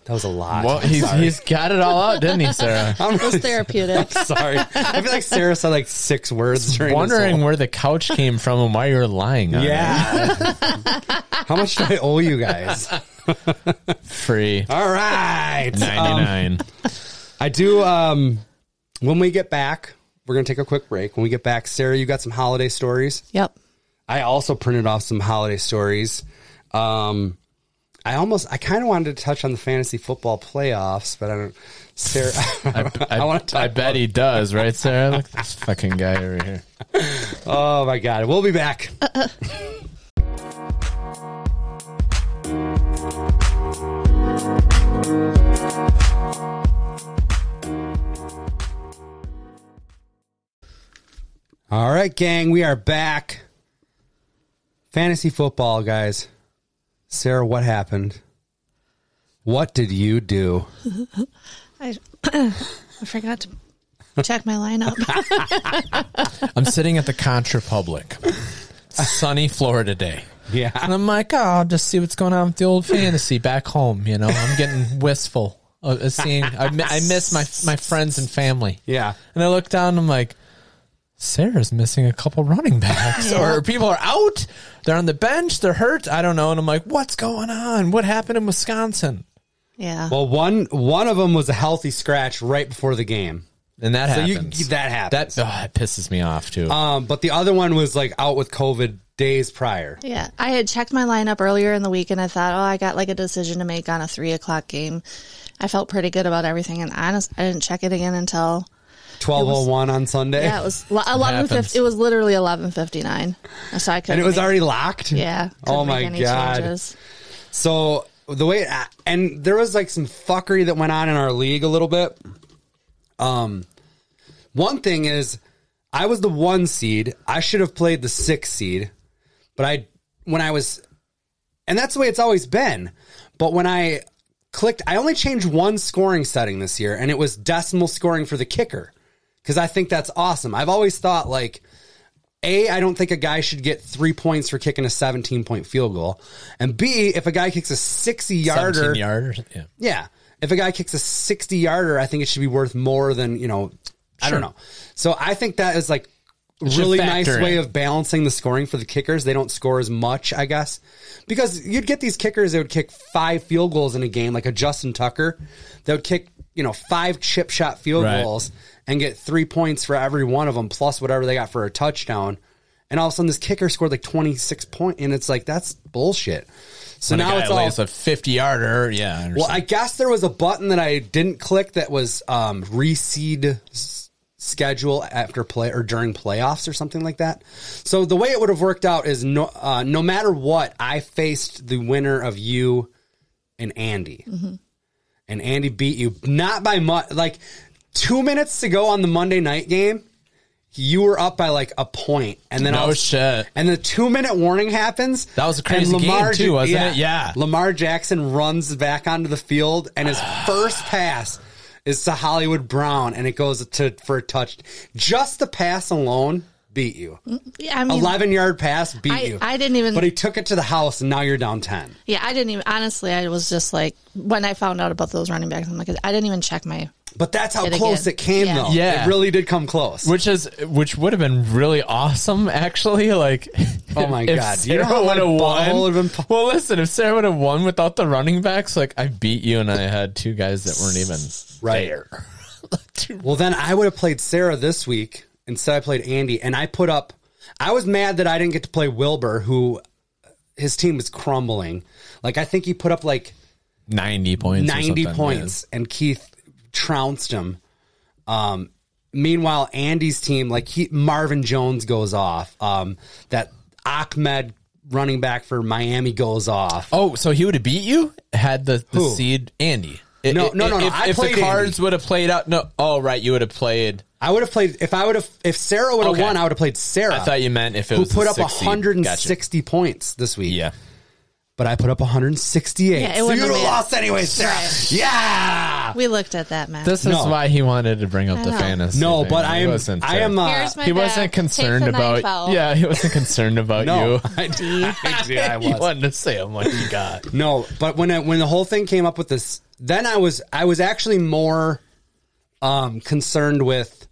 that was a lot. Well, I'm he's sorry. he's got it all out, didn't he, [LAUGHS] Sarah? I'm It was really therapeutic. [LAUGHS] sorry. I feel like Sarah said like six words during this Wondering where the couch came from and why you're lying on Yeah. [LAUGHS] How much do I owe you guys? Free. All right. Um, 99. I do. Um, when we get back, we're gonna take a quick break. When we get back, Sarah, you got some holiday stories. Yep. I also printed off some holiday stories. Um, I almost, I kind of wanted to touch on the fantasy football playoffs, but I don't. Sarah, [LAUGHS] I, I, want [LAUGHS] to. I bet he does, right, Sarah? Look at this [LAUGHS] fucking guy over here. Oh my god, we'll be back. Uh, uh. All right, gang, we are back. Fantasy football, guys. Sarah, what happened? What did you do? [LAUGHS] I, [COUGHS] I forgot to check my lineup. [LAUGHS] I'm sitting at the Contra Public. Sunny Florida day. Yeah. And I'm like, oh, I'll just see what's going on with the old fantasy back home. You know, I'm getting [LAUGHS] wistful of of seeing. I, I miss my my friends and family. Yeah. And I look down. I'm like, Sarah's missing a couple running backs, or people are out. They're on the bench. They're hurt. I don't know. And I'm like, what's going on? What happened in Wisconsin? yeah. Well, one one of them was a healthy scratch right before the game. And that So you, happens. that happens. that, oh, that pisses me off too. um, but the other one was like out with COVID days prior. Yeah, I had checked my lineup earlier in the week and I thought, oh, I got like a decision to make on a three o'clock game. I felt pretty good about everything, and honest, I didn't check it again until Twelve oh one on Sunday. yeah, it was eleven fifty. It was literally eleven fifty nine. So I couldn't. and it was make- already locked. yeah. Oh my god. changes. So the way and there was like some fuckery that went on in our league a little bit. Um, one thing is, I was the one seed. I should have played the six seed, but I when I was, and that's the way it's always been. But when I clicked, I only changed one scoring setting this year, and it was decimal scoring for the kicker because I think that's awesome. I've always thought like. A, I don't think a guy should get three points for kicking a 17 point field goal. And B, if a guy kicks a 60 yarder, 17 yarder. Yeah. yeah, if a guy kicks a 60 yarder, I think it should be worth more than, you know, I don't know. So I think that is like really nice way in. of balancing the scoring for the kickers. They don't score as much, I guess. Because you'd get these kickers that would kick five field goals in a game, like a Justin Tucker, that would kick, you know, five chip shot field Right. goals and get three points for every one of them, plus whatever they got for a touchdown. And all of a sudden, this kicker scored like 26 points, and it's like, that's bullshit. So When now guy it's all. lays a 50 yarder. Yeah. I Well. I guess there was a button that I didn't click that was um, reseed schedule after play or during playoffs or something like that. So the way it would have worked out is no, uh, no matter what, I faced the winner of you and Andy, and Andy beat you not by much. Like two minutes to go on the Monday night game, you were up by like a point, and then No all- shit. and the two minute warning happens. That was a crazy game, too, wasn't it? Yeah. Lamar Jackson runs back onto the field, and his [SIGHS] first pass is to Hollywood Brown, and it goes to for a touch. Just the pass alone beat you. Yeah, I mean, Eleven yard pass beat I- you. I didn't even- But he took it to the house, and now you're down ten. yeah, I didn't even. Honestly, I was just like when I found out about those running backs, I'm like, I didn't even check my. But that's how It close again. it came, Yeah. though. Yeah. it really did come close. which is which would have been really awesome actually [LAUGHS] like Oh my if God. You know Sarah how my would have won been- well listen if Sarah would have won without the running backs like I beat you and I had two guys that weren't even Right. there [LAUGHS] Well, then I would have played Sarah this week. Instead, I played Andy, and I put up. I was mad that I didn't get to play Wilbur, who his team was crumbling. Like I think he put up like 90 points ninety points, and Keith trounced him. Um, meanwhile, Andy's team, like he Marvin Jones goes off. Um, that Ahmed running back for Miami goes off. Oh, so he would have beat you had the, the Who? seed Andy. No, I- no, no, no, If, I if the played cards Andy. would have played out, no. Oh, right, you would have played. I would have played if I would have if Sarah would have Okay. won. I would have played Sarah. I thought you meant if it who was put up seed. 160 points this week. Yeah, but I put up 168. Yeah, it so wouldn't you have lost anyway, Sarah. Right. Yeah. We looked at that, man. this is No. why he wanted to bring up the fantasy. No, thing. but I am. wasn't, I am. Uh, Here's my he back. wasn't concerned about. Yeah, he wasn't concerned about no, you. I, did. [LAUGHS] I did. [LAUGHS] I He was. wanted to say how much you got. No, but when I, when the whole thing came up with this, then I was I was actually more um concerned with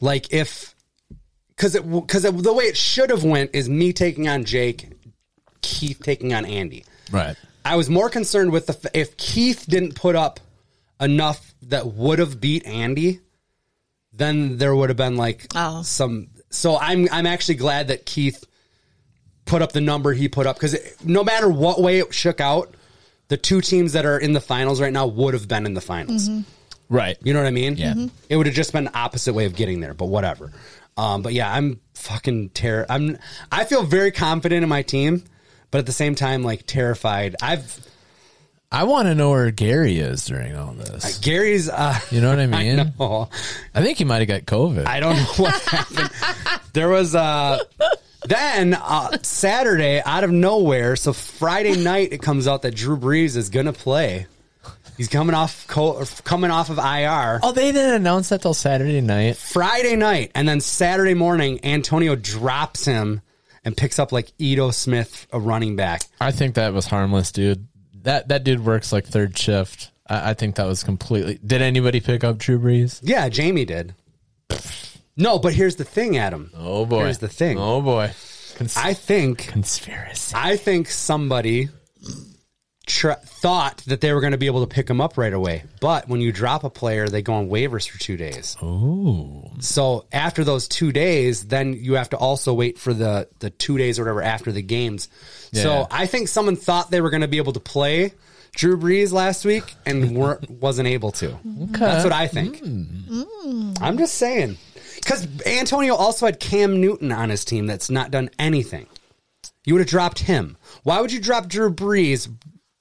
like if because it because the way it should have went is me taking on Jake, Keith taking on Andy. Right. I was more concerned with the f- if Keith didn't put up enough that would have beat Andy, then there would have been like Oh. some. So I'm I'm actually glad that Keith put up the number he put up because no matter what way it shook out, the two teams that are in the finals right now would have been in the finals. Right. You know what I mean? Yeah. Mhm. It would have just been the opposite way of getting there, but whatever. Um, but yeah, I'm fucking ter- I'm I feel very confident in my team, but at the same time, like terrified. I've I want to know where Gary is during all this. Gary's. Uh, You know what I [LAUGHS] mean? I know. Think he might have got COVID. I don't know what [LAUGHS] happened. There was uh then uh, Saturday out of nowhere. So Friday night it comes out that Drew Brees is gonna play. He's coming off co- coming off of IR. oh, they didn't announce that till Saturday night. Friday night, and then Saturday morning, Antonio drops him and picks up like Ito Smith, a running back. I think that was harmless, dude. That that dude works like third shift. I, I think that was completely. Did anybody pick up Drew Brees? Yeah, Jamie did. No, but here's the thing, Adam. Oh boy. Here's the thing. Oh boy. Cons- I think conspiracy. I think somebody tr- thought that they were going to be able to pick him up right away. But when you drop a player, they go on waivers for two days. Ooh. So after those two days, then you have to also wait for the the two days or whatever after the games. Yeah. So I think someone thought they were going to be able to play Drew Brees last week and weren't [LAUGHS] wasn't able to. That's what I think. Hmm. Mm. I'm just saying because Antonio also had Cam Newton on his team that's not done anything. You would have dropped him. Why would you drop Drew Brees?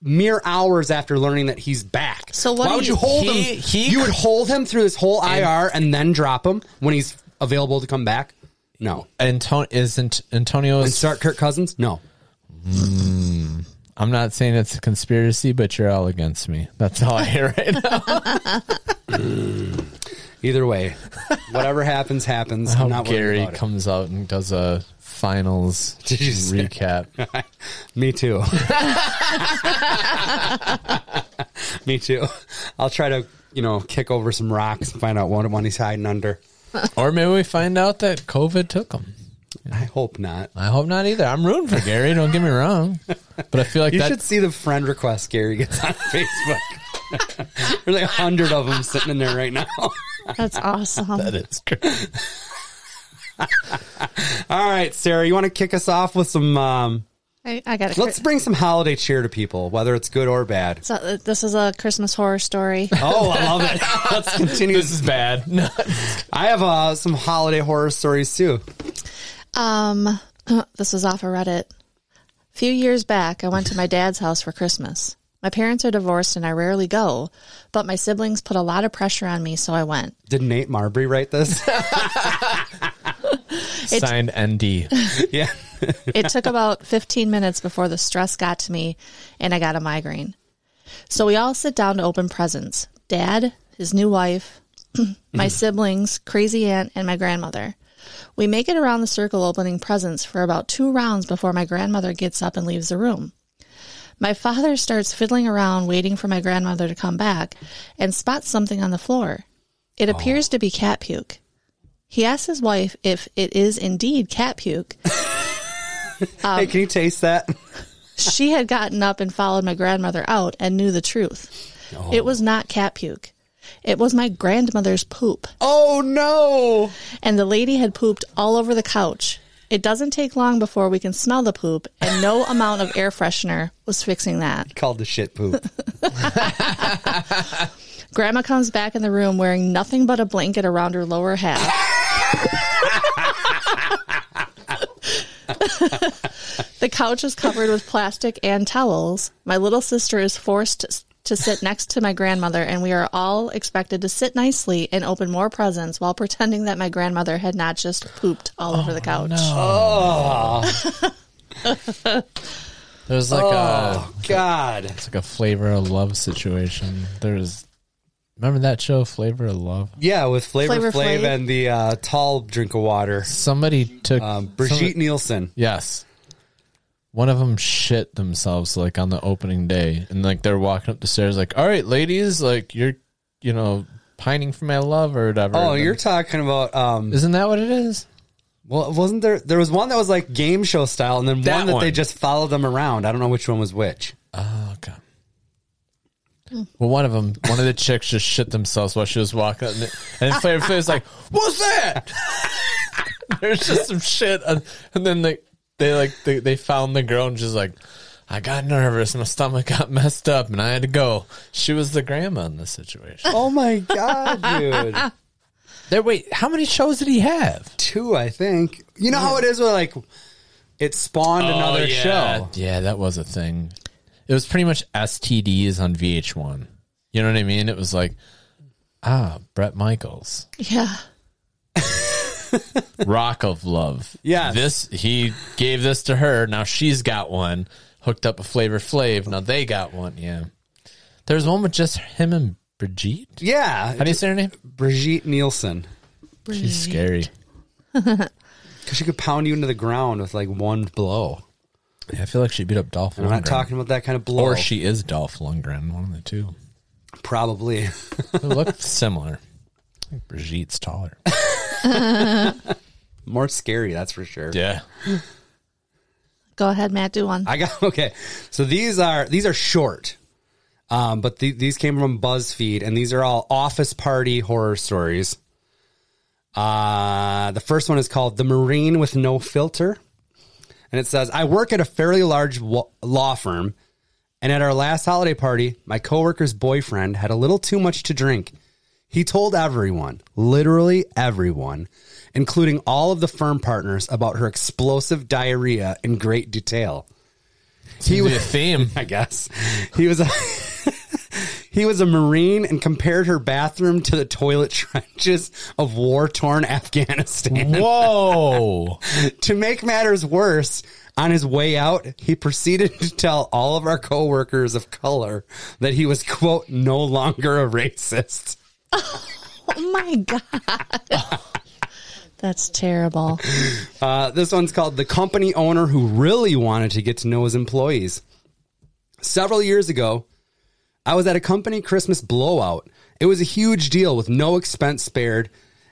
Mere hours after learning that he's back. So what Why would you- you hold He- him? he- you would hold him through this whole IR and then drop him when he's available to come back? No. Anton- isn't Antonio? And start Kirk Cousins? No. I'm not saying it's a conspiracy, but you're all against me. That's all I hear right now. [LAUGHS] Either way, whatever happens, happens. How I'm not worried Gary about it. comes out and does a finals [LAUGHS] Did you recap. [LAUGHS] Me too. [LAUGHS] Me too. I'll try to, you know, kick over some rocks and find out what one he's hiding under. or maybe we find out that COVID took him. I hope not. I hope not either. I'm rooting for Gary. Don't get me wrong, but I feel like You that. should see the friend request Gary gets on Facebook. There's like a hundred of them sitting in there right now. That's awesome. that is great. [LAUGHS] All right, Sarah, you want to kick us off with some? Um, I, I got let's bring some holiday cheer to people, whether it's good or bad. So uh, this is a Christmas horror story. Oh, I [LAUGHS] love it. Let's continue. This is bad. [LAUGHS] No. I have uh, some holiday horror stories too. Um, [CLEARS THROAT] this is off of Reddit. A few years back, I went to my dad's house for Christmas. My parents are divorced and I rarely go, but my siblings put a lot of pressure on me, so I went. Did Nate Marbury write this? Signed ND. [LAUGHS] yeah. It took about 15 minutes before the stress got to me and I got a migraine. So we all sit down to open presents dad, his new wife, [CLEARS THROAT] my mm-hmm. siblings, crazy aunt, and my grandmother. We make it around the circle opening presents for about two rounds before my grandmother gets up and leaves the room. My father starts fiddling around waiting for my grandmother to come back and spots something on the floor. It oh. appears to be cat puke. He asks his wife if it is indeed cat puke. [LAUGHS] hey, can you taste that? She had gotten up and followed my grandmother out and knew the truth. It was not cat puke. It was my grandmother's poop. Oh no! And the lady had pooped all over the couch. It doesn't take long before we can smell the poop, and no [LAUGHS] amount of air freshener was fixing that. He Called the shit poop. [LAUGHS] Grandma comes back in the room wearing nothing but a blanket around her lower half. the couch is covered with plastic and towels. My little sister is forced to, to sit next to my grandmother, and we are all expected to sit nicely and open more presents while pretending that my grandmother had not just pooped all over the couch. Oh, [LAUGHS] There's like oh, a oh God! it's like a flavor of love situation. There's remember that show, Flavor of Love? Yeah, with Flavor, Flavor Flav Flav. and the uh, tall drink of water. Somebody took Um, Brigitte somebody- Nielsen. Yes. One of them shit themselves like on the opening day, and like they're walking up the stairs, like, "All right, ladies, like you're, you know, pining for my love or whatever." Oh, And you're talking about um. isn't that what it is? Well, wasn't there? There was one that was like game show style, and then That one that they just followed them around. I don't know which one was which. Okay. Well, one of them, one of the chicks just shit themselves while she was walking, and, and Flavor Flav was like, "What's that?" [LAUGHS] There's just some shit, and, and then they, they like they, they found the girl and she's like, "I got nervous, my stomach got messed up, and I had to go." She was the grandma in this situation. Oh my god, [LAUGHS] dude! There, wait, how many shows did he have? Two, I think. You know how it is with like it spawned oh, another Oh, yeah. show. Yeah, that was a thing. It was pretty much STDs on VH1. You know what I mean? It was like, ah, Bret Michaels. Yeah. [LAUGHS] Rock of Love. Yes. This he gave this to her. Now she's got one. Hooked up a Flavor Flav. Now they got one. Yeah. There's one with just him and Brigitte. Yeah, How do you say her name? Brigitte Nielsen. She's scary. Because [LAUGHS] she could pound you into the ground with like one blow. Yeah, I feel like she beat up Dolph And I'm not talking about that kind of blow. Or she is Dolph Lundgren, one of the two. probably. [LAUGHS] They look similar. I think Brigitte's taller. [LAUGHS] More scary, that's for sure. Yeah. Go ahead, Matt, do one. I got [LAUGHS] okay. So these are these are short, um, but the, these came from BuzzFeed, and these are all office party horror stories. Uh, the first one is called "The Marine with No Filter," and it says, "I work at a fairly large law firm, and at our last holiday party, my coworker's boyfriend had a little too much to drink. He told everyone, literally everyone, including all of the firm partners, about her explosive diarrhea in great detail." He was a theme. [LAUGHS] I guess he was a he was a marine and compared her bathroom to the toilet [LAUGHS] trenches of war torn Afghanistan. Whoa. [LAUGHS] to make matters worse, on his way out, he proceeded to tell all of our coworkers of color that he was quote no longer a racist. Oh my God. [LAUGHS] That's terrible. Uh, this one's called The Company Owner Who Really Wanted to Get to Know His Employees. Several years ago, I was at a company Christmas blowout. It was a huge deal with no expense spared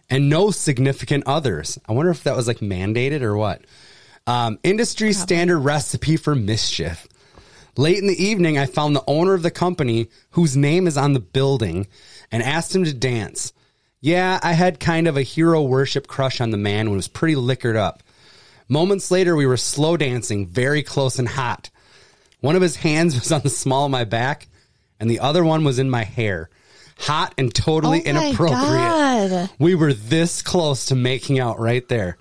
and no significant others. I wonder if that was like mandated or what. Um, industry standard recipe for mischief. Late in the evening, I found the owner of the company, whose name is on the building, and asked him to dance. Yeah, I had kind of a hero worship crush on the man when was pretty liquored up. Moments later, we were slow dancing, very close and hot. One of his hands [LAUGHS] was on the small of my back, and the other one was in my hair. Hot and totally Oh inappropriate. God. We were this close to making out right there.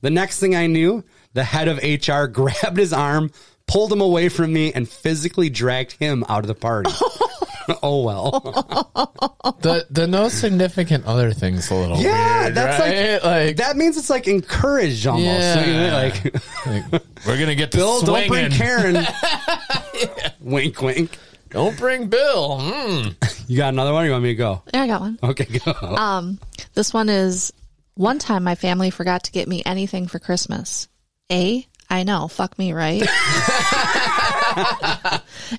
The next thing I knew, the head of HR [LAUGHS] grabbed his arm, pulled him away from me, and physically dragged him out of the party. [LAUGHS] oh well. [LAUGHS] The the no significant other thing's a little Yeah, weird, that's right? like, That means it's like encouraged almost. So, Yeah. like like, we're gonna get to Bill, don't bring Karen. Wink, wink. Don't bring Bill. Mm. You got another one? Or you want me to go? Yeah, I got one. Okay, go. Um, this one is one time my family forgot to get me anything for Christmas. A, I know, fuck me, right? [LAUGHS]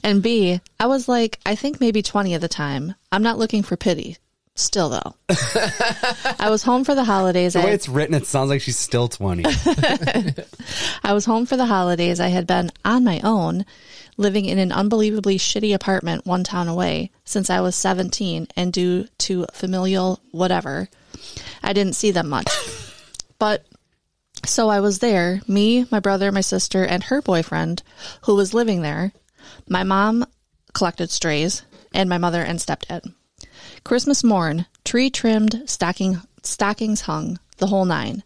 and B, I was like, I think maybe 20 at the time. I'm not looking for pity. Still though. [LAUGHS] I was home for the holidays. the way had- it's written, it sounds like she's still twenty. [LAUGHS] I was home for the holidays. I had been on my own, living in an unbelievably shitty apartment one town away since I was 17, and due to familial whatever, I didn't see them much. [LAUGHS] But so I was there, me, my brother, my sister, and her boyfriend, who was living there. My mom collected strays, and my mother and stepdad. Christmas morn, tree trimmed, stocking, stockings hung, the whole nine.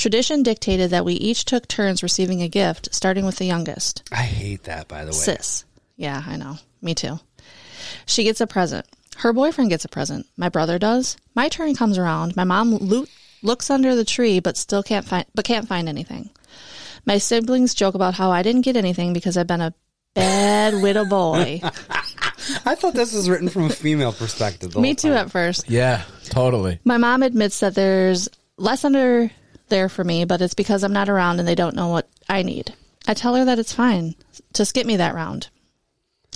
Tradition dictated that we each took turns receiving a gift, starting with the youngest. I hate that, by the way. Sis. Yeah, I know. Me too. She gets a present. Her boyfriend gets a present. My brother does. My turn comes around. My mom loo- looks under the tree, but still can't find, but can't find anything. My siblings joke about how I didn't get anything because I've been a bad widow boy. [LAUGHS] I thought this was written from a female perspective. Me too time. at first. Yeah, totally. My mom admits that there's less under there for me, but it's because I'm not around and they don't know what I need. I tell her that it's fine. Just get me that round.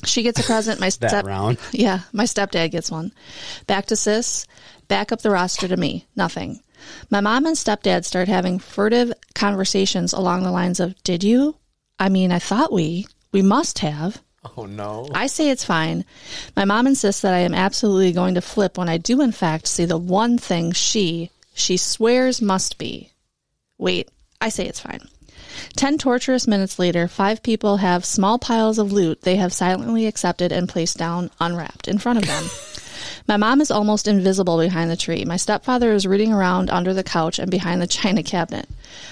She gets a [LAUGHS] present. My That step, round. [LAUGHS] yeah, my stepdad gets one. Back to sis. Back up the roster to me. Nothing. My mom and stepdad start having furtive conversations along the lines of, "Did you? I mean, I thought we we must have." Oh no. I say it's fine. My mom insists that I am absolutely going to flip when I do in fact see the one thing she she swears must be. Wait, I say it's fine. Ten torturous minutes later, five people have small piles of loot they have silently accepted and placed down unwrapped in front of them. [LAUGHS] My mom is almost invisible behind the tree. My stepfather is rooting around under the couch and behind the china cabinet.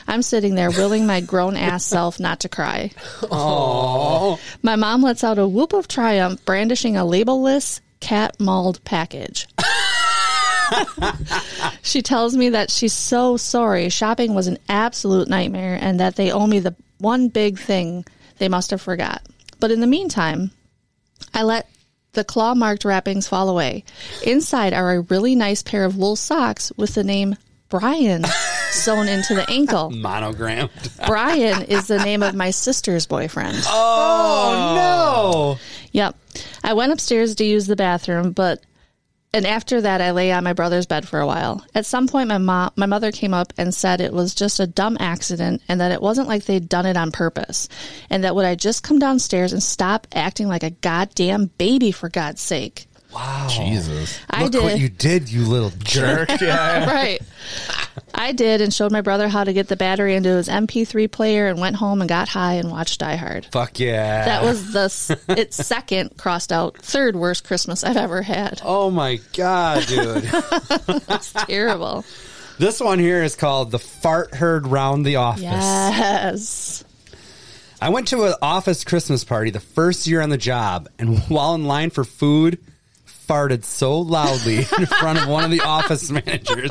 I'm sitting there willing my grown ass self not to cry. Aww. My mom lets out a whoop of triumph, brandishing a labelless cat mauled package. [LAUGHS] [LAUGHS] she tells me that she's so sorry. Shopping was an absolute nightmare and that they owe me the one big thing they must have forgot. But in the meantime, I let the claw marked wrappings fall away. Inside are a really nice pair of wool socks with the name Brian [LAUGHS] sewn into the ankle. Monogrammed. Brian is the name of my sister's boyfriend. Oh, no. Yep. I went upstairs to use the bathroom, but and after that I lay on my brother's bed for a while. At some point my mom my mother came up and said it was just a dumb accident and that it wasn't like they'd done it on purpose. And that would I just come downstairs and stop acting like a goddamn baby for God's sake. Wow. Jesus. I Look did. what you did, you little [LAUGHS] jerk. Jerk. Yeah. [LAUGHS] right. I did and showed my brother how to get the battery into his MP3 player and went home and got high and watched Die Hard. Fuck yeah. That was the s- its second crossed out third worst Christmas I've ever had. Oh my god, dude. [LAUGHS] It's terrible. this one here is called the fart heard round the office. Yes. I went to an office Christmas party the first year on the job, and while in line for food, farted so loudly [LAUGHS] in front of one of the office managers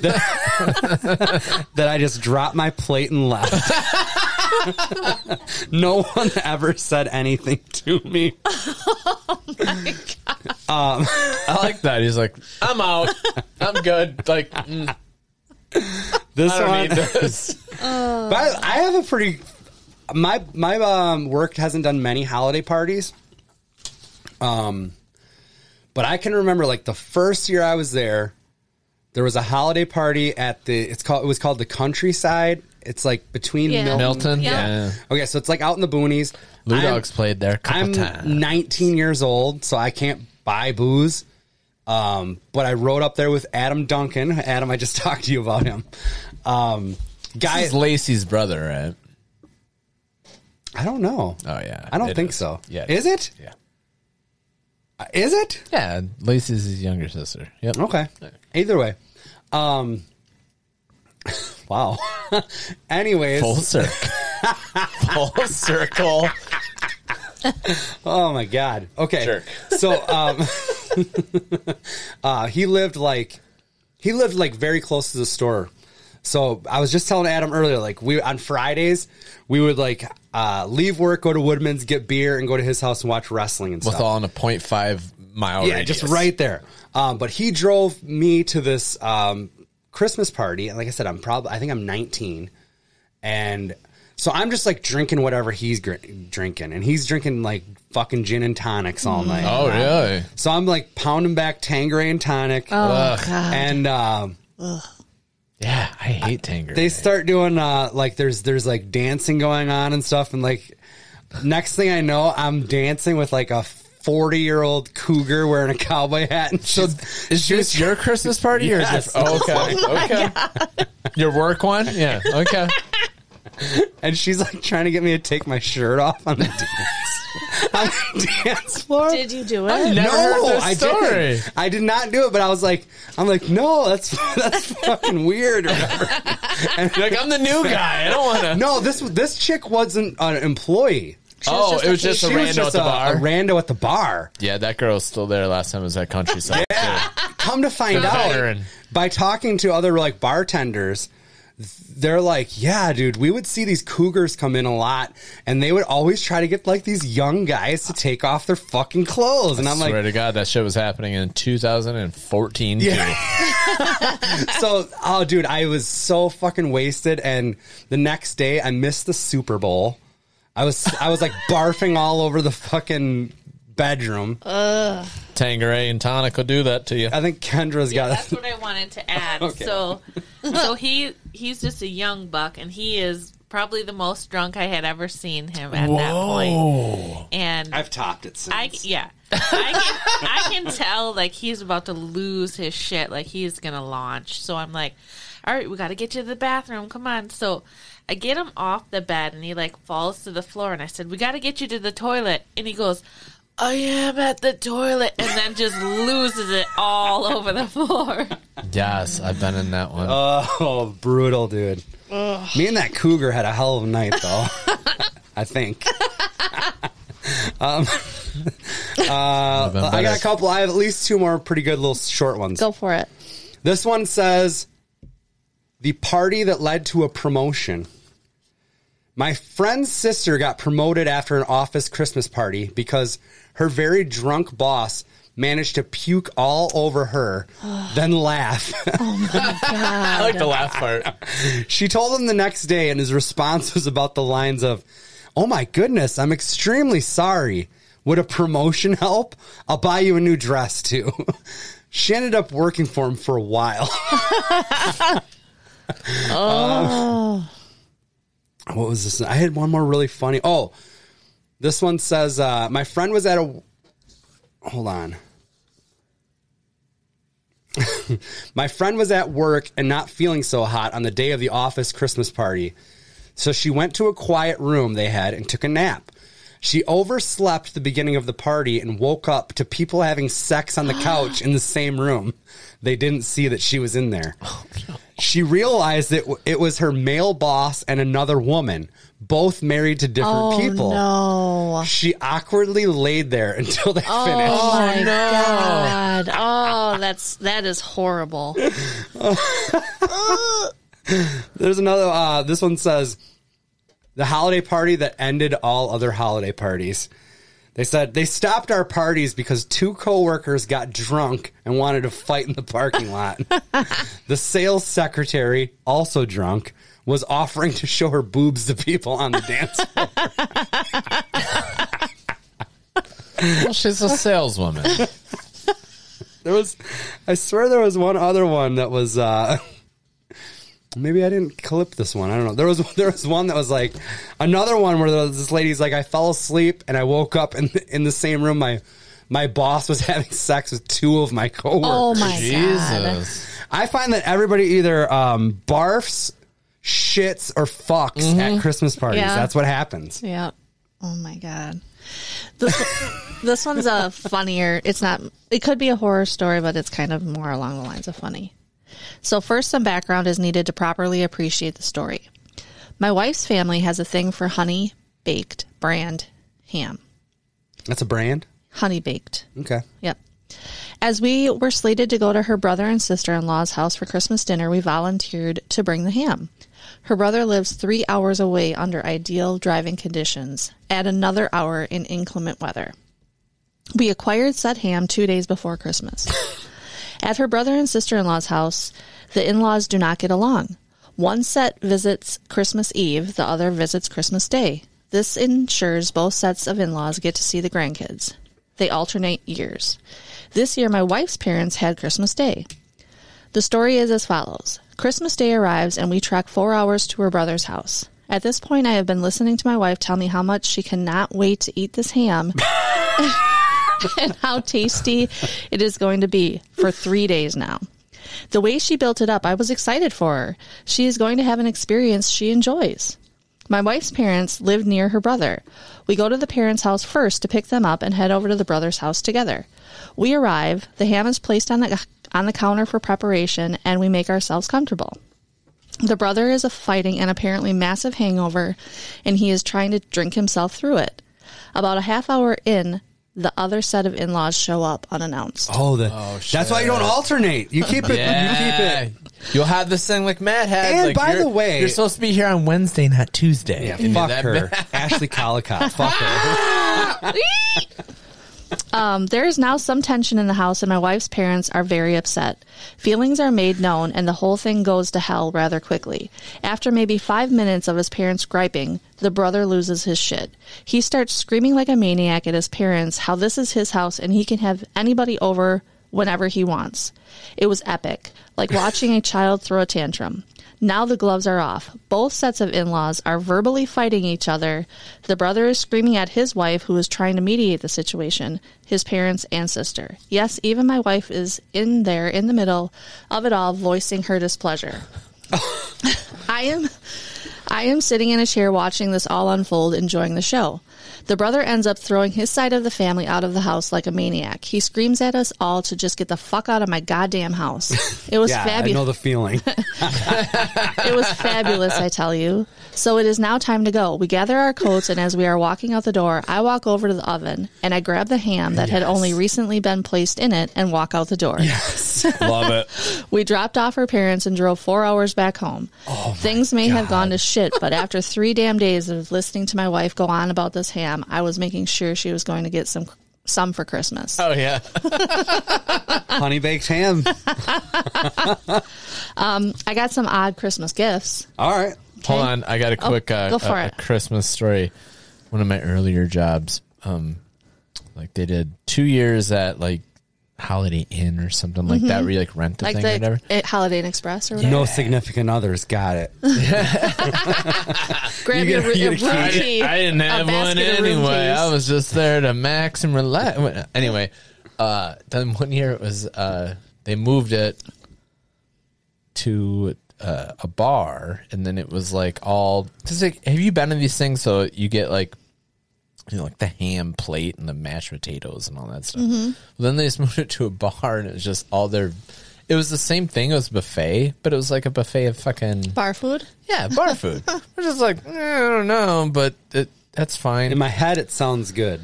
that, [LAUGHS] that I just dropped my plate and left. [LAUGHS] no one ever said anything to me. Um I like that. He's like, I'm out. I'm good. Like, mm, This I don't one, need this. But I, I have a pretty my my um, work hasn't done many holiday parties. Um, but I can remember like the first year I was there, there was a holiday party at the it's called it was called the countryside. It's like between Yeah. Milton. Milton. Yeah. Yeah. Okay, so it's like out in the boonies. Lou I'm- Dogs played there a couple I'm times. 19 years old, so I can't buy booze. Um, but I rode up there with Adam Duncan. Adam, I just [LAUGHS] talked to you about him. Um, guy, This is Lacey's brother, right? I don't know. Oh yeah. I don't It think is. so. Yeah. Is it? Yeah. Is it? Yeah. Lacey's his younger sister. Yep. Okay. Either way. Um [LAUGHS] wow. [LAUGHS] Anyways, Full circle. [LAUGHS] Full circle. Oh my god. Okay. Jerk. So um uh he lived like he lived like very close to the store. So I was just telling Adam earlier, like we on Fridays we would like uh leave work, go to Woodman's, get beer, and go to his house and watch wrestling and stuff. With stuff. all in a 0.5 mile yeah, radius. just right there. Um, but he drove me to this um, Christmas party, and like I said, I'm probably I think I'm 19, and so I'm just like drinking whatever he's gr- drinking, and he's drinking like fucking gin and tonics all night. Oh, really? So I'm like pounding back Tanqueray and tonic, Oh Ugh. God. and um, Yeah, I hate Tanger. they start doing uh, like there's there's like dancing going on and stuff, and like next thing I know, I'm dancing with like a 40 year old cougar wearing a cowboy hat, and so Is this your Christmas party or is Yes. it? Oh, okay. [LAUGHS] okay. Your work one? Yeah. Okay. [LAUGHS] and she's like trying to get me to take my shirt off on the [LAUGHS] dance on the dance floor. Did you do it? Never heard no, this I story. didn't. I did not do it, but I was like, I'm like, no, that's [LAUGHS] that's fucking weird. Or whatever. And Like I'm the new guy. I don't want to. no, this this chick wasn't an employee. Oh, just it a was just a She rando just at the a, bar. a rando at the bar. yeah, that girl's still there. Last time I was at Countryside. too. Come to find out, veteran. by talking to other like bartenders, they're like, yeah, dude, we would see these cougars come in a lot, and they would always try to get like these young guys to take off their fucking clothes, and I'm like, Swear like, to God, that shit was happening in 2014. too. [LAUGHS] so, oh, dude, I was so fucking wasted, and the next day I missed the Super Bowl. I was I was like [LAUGHS] barfing all over the fucking bedroom. Tanqueray and tonic will do that to you. I think Kendra's got That's what I wanted to [LAUGHS] add. Okay. So, [LAUGHS] so he he's just a young buck, and he is probably the most drunk I had ever seen him at that point. And I've topped it since. I yeah, I can I can tell like he's about to lose his shit, like he's gonna launch. So I'm like, all right, we got to get you to the bathroom. Come on. So I get him off the bed, and he like falls to the floor, and I said, we got to get you to the toilet, and he goes. I am at the toilet, and then just loses it all over the floor. Yes, I've been in that one. Oh, brutal, dude. Me and that cougar had a hell of a night, though. [LAUGHS] I think. [LAUGHS] um, uh, I got a couple. I have at least two more pretty good little short ones. Go for it. This one says the party that led to a promotion. My friend's sister got promoted after an office Christmas party because her very drunk boss managed to puke all over her, [SIGHS] then laugh. Oh my god! [LAUGHS] I like the laugh part. She told him the next day, and his response was about the lines of, Oh my goodness, I'm extremely sorry. Would a promotion help? I'll buy you a new dress too. [LAUGHS] she ended up working for him for a while. Um, [LAUGHS] what was this? I had one more really funny. Oh, this one says, uh, My friend was at a. Hold on. [LAUGHS] My friend was at work and not feeling so hot on the day of the office Christmas party. So she went to a quiet room they had and took a nap. She overslept the beginning of the party and woke up to people having sex on the [GASPS] couch in the same room. They didn't see that she was in there. She realized that it was her male boss and another woman, both married to different Oh people. no! She awkwardly laid there [LAUGHS] until they finished. Oh my god! [LAUGHS] Oh, that's that is horrible. [LAUGHS] There's another. Uh, this one says the holiday party that ended all other holiday parties. They said they stopped our parties because two coworkers got drunk and wanted to fight in the parking lot. [LAUGHS] the sales secretary, also drunk, was offering to show her boobs to people on the dance floor. [LAUGHS] Well, she's a saleswoman. There was, I swear, there was one other one that was. uh Maybe I didn't clip this one. I don't know. There was [LAUGHS] there was one that was like another one where there was this lady's like I fell asleep and I woke up in the, [LAUGHS] in the same room. My my boss was [LAUGHS] having sex with two of my coworkers. Oh my god! I find that everybody either um, barfs, shits, or fucks at Christmas parties. Yeah. That's what happens. Yeah. Oh my god. This this one's a funnier. It's not. It could be a horror story, but it's kind of more along the lines of funny. So first, some background is needed to properly appreciate the story. My wife's family has a thing for honey baked brand ham. That's a brand. Honey baked. Okay. Yep. As we were slated to go to her brother and sister in law's house for Christmas dinner, we volunteered to bring the ham. Her brother lives three hours away under ideal driving conditions, add another hour in inclement weather. We acquired said ham two days before Christmas. [LAUGHS] At her brother and sister in law's house, the in laws do not get along. One set visits Christmas Eve, the other visits Christmas Day. This ensures both sets of in laws get to see the grandkids. They alternate years. This year, my wife's parents had Christmas Day. The story is as follows Christmas Day arrives, and we trek four hours to her brother's house. At this point, I have been listening to my wife tell me how much she cannot wait to eat this ham [LAUGHS] [LAUGHS] and how tasty it is going to be for three days now. The way she built it up, I was excited for her. She is going to have an experience she enjoys. My wife's parents live near her brother. We go to the parents' house first to pick them up and head over to the brother's house together. We arrive, the ham is placed on the on the counter for preparation, and we make ourselves comfortable. The brother is a fighting an apparently massive hangover, and he is trying to drink himself through it. About a half hour in, the other set of in-laws show up unannounced. Oh, the, oh, that's why you don't alternate. You keep it. You keep it. You'll have this thing like Matt had. And like, by you're- the way- you're supposed to be here on Wednesday, not Tuesday. Yeah, And fuck that- her, Ashley Collicott. Fuck her. [LAUGHS] [LAUGHS] [LAUGHS] Um, there is now some tension in the house, and my wife's parents are very upset. Feelings are made known, and the whole thing goes to hell rather quickly. After maybe five minutes of his parents griping, the brother loses his shit. He starts screaming like a maniac at his parents how this is his house and he can have anybody over whenever he wants. It was epic, like watching a child throw a tantrum. Now the gloves are off. Both sets of in laws are verbally fighting each other. The brother is screaming at his wife, who is trying to mediate the situation, his parents, and sister. Yes, even my wife is in there in the middle of it all, voicing her displeasure. [LAUGHS] I am. I am sitting in a chair watching this all unfold, enjoying the show. The brother ends up throwing his side of the family out of the house like a maniac. He screams at us all to just get the fuck out of my goddamn house. It was [LAUGHS] Yeah, I know fabulous. the feeling. [LAUGHS] [LAUGHS] It was fabulous, I tell you. So it is now time to go. We gather our coats, and as we are walking out the door, I walk over to the oven and I grab the ham that had only recently been placed in it and walk out the door. Love it. We dropped off her parents and drove four hours back home. Oh Things may have gone to shit, but after three damn days of listening to my wife go on about this ham, I was making sure she was going to get some some for Christmas. Oh yeah. [LAUGHS] Honey baked ham. [LAUGHS] I got some odd Christmas gifts. All right. Hold on, I got a quick uh, go for a- a it. Christmas story. One of my earlier jobs, um, like they did two years at like Holiday Inn or something like that, where you like rent the Mm-hmm. Like thing or whatever. the eh, Holiday Inn Express or whatever. No significant others. Got it. [LAUGHS] [LAUGHS] Grab You your, get- you your get a room key. tea, I didn't a have one basket of room anyway. I was just there to max and relax. Anyway, uh, then one year it was uh, they moved it to uh, a bar, and then it was like all. Cause like, have you been to these things? So you get like. You know, like the ham plate and the mashed potatoes and all that stuff. Mm-hmm. Then they [LAUGHS] just moved it to a bar, and it was just all their. It was the same thing. It was buffet, but it was like a buffet of fucking bar food. yeah bar [LAUGHS] food. We're just like eh, I don't know, but it, that's fine. In my head, it sounds good,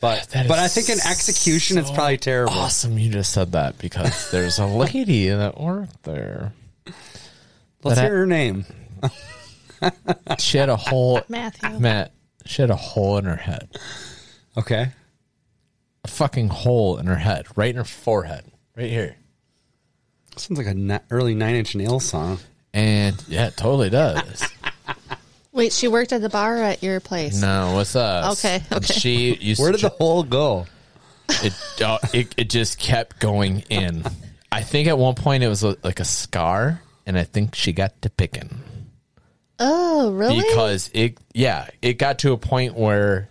but [SIGHS] That but I is think in execution, it's so probably terrible. Awesome, you just said that because there's a lady [LAUGHS] that worked there. Let's But I- hear her name. She had a whole Matthew. Matt. She had a hole in her head, Okay. a fucking hole in her head, right in her forehead, right here. Sounds like an early Nine Inch Nails song. And yeah, it totally does. [LAUGHS] Wait, she worked at the bar at your place. no, what's up? Okay, okay. She used Where to did the hole go? it, uh, it it just kept going in. I think at one point it was a, like a scar, and I think she got to picking. Oh, really? because it yeah it got to a point where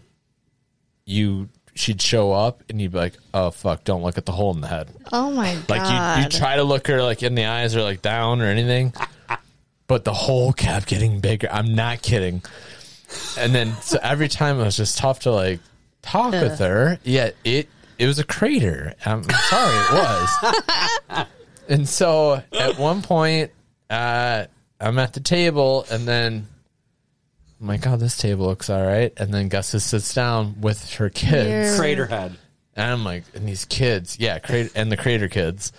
you she'd show up and you'd be like oh fuck don't look at the hole in the head. Oh my god! like you you try to look her like in the eyes or like down or anything but the hole kept getting bigger. I'm not kidding. And then so every time it was just tough to like talk with her yeah it it was a crater. I'm sorry it was. [LAUGHS] And so at one point uh i'm at the table and then I'm like, oh, this table looks all right. And then Gus's sits down with her kids. Weird. Crater head. And I'm like, and these kids, yeah, crater, and the crater kids,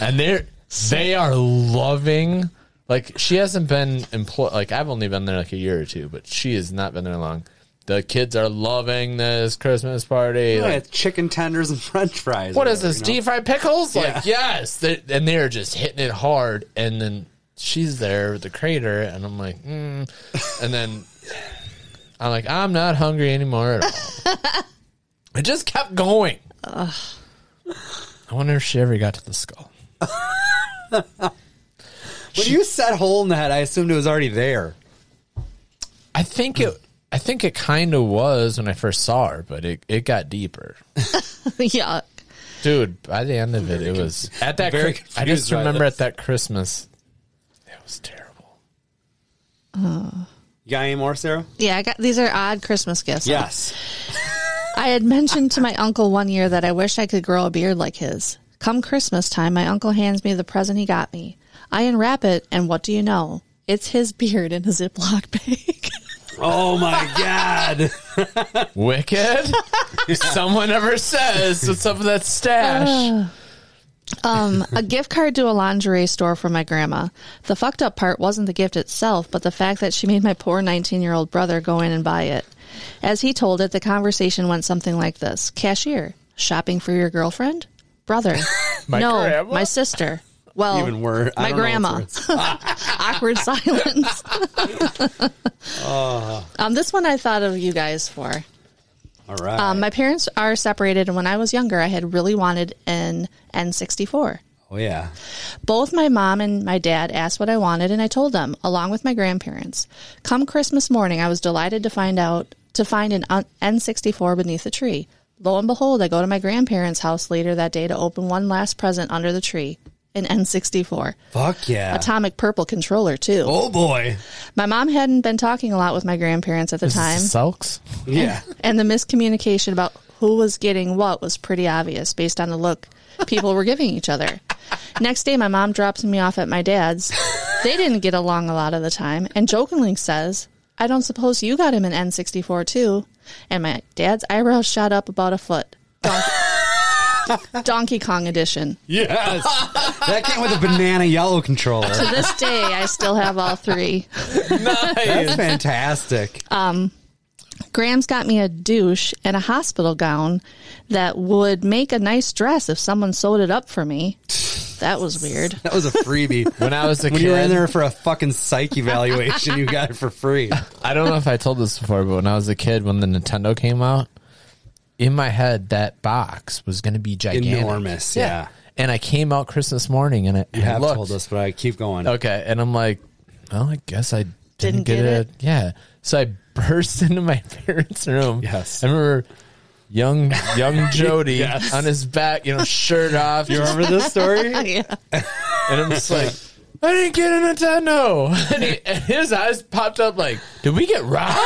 and they're they are loving. Like she hasn't been employed. Like I've only been there like a year or two, but she has not been there long. The kids are loving this Christmas party. Yeah, Like, it's chicken tenders and French fries. What is this? you know? Deep fried pickles? Yeah. Like yes, They- and they're just hitting it hard. And then she's there with the crater, and I'm like, mm. and then I'm like, I'm not hungry anymore at all. [LAUGHS] it just kept going. I wonder if she ever got to the skull. [LAUGHS] When you said hole in the head, I assumed it was already there. I think it. I think it kind of was when I first saw her, but it, it got deeper. [LAUGHS] yeah. Dude, by the end of it, it was at that. very Chri- I just remember at that Christmas, it was terrible. Uh. You got any more, Sarah? Yeah, I got these are odd Christmas gifts. Yes. [LAUGHS] I had mentioned to my uncle one year that I wish I could grow a beard like his. Come Christmas time, my uncle hands me the present he got me. I unwrap it, and what do you know? It's his beard in a Ziploc bag. [LAUGHS] Oh my god. Wicked. Someone ever says what's up with that stash? [SIGHS] um, a gift card to a lingerie store for my grandma. The fucked up part wasn't the gift itself, but the fact that she made my poor 19 year old brother go in and buy it. As he told it, the conversation went something like this Cashier, shopping for your girlfriend? Brother. [LAUGHS] My no, grandma? my sister. Well, Even worse. My grandma. [LAUGHS] Awkward silence. Uh. um, this one I thought of you guys for. All right. Um, my parents are separated, and when I was younger, I had really wanted an N64. oh yeah. Both my mom and my dad asked what I wanted, and I told them, along with my grandparents. Come Christmas morning, I was delighted to find out to find an N64 beneath the tree. Lo and behold, I go to my grandparents' house later that day to open one last present under the tree, an N64, Fuck yeah. atomic purple controller too. oh boy. My mom hadn't been talking a lot with my grandparents at the time, Sulks. Yeah. [LAUGHS] and the miscommunication about who was getting what was pretty obvious based on the look people were giving each other. Next day, my mom drops me off at my dad's. They didn't get along a lot of the time, and jokingly says, I don't suppose you got him an N64 too. And my dad's eyebrows shot up about a foot. Donkey, [LAUGHS] Donkey Kong edition. Yes. [LAUGHS] that came with a banana yellow controller. To this day, I still have all three. That's fantastic. Um, Graham's got me a douche and a hospital gown that would make a nice dress if someone sewed it up for me. That was weird. that was a freebie. [LAUGHS] When I was a when kid, you were in there for a fucking psych evaluation, you got it for free. I don't know if I told this before, but when I was a kid, when the Nintendo came out, in my head that box was going to be gigantic, Enormous, yeah. And I came out Christmas morning, and, it, You and I have looked. told us, but I keep going. Okay, and I'm like, well, I guess I didn't, Didn't get, get it. it? Yeah, so I burst [LAUGHS] into my parents' room. Yes. I remember young young [LAUGHS] Jody Yes. on his back, you know, shirt off, You remember this story? [LAUGHS] yeah. and I'm just like, I didn't get a Nintendo. [LAUGHS] And, he, and his eyes popped up like, did we get robbed?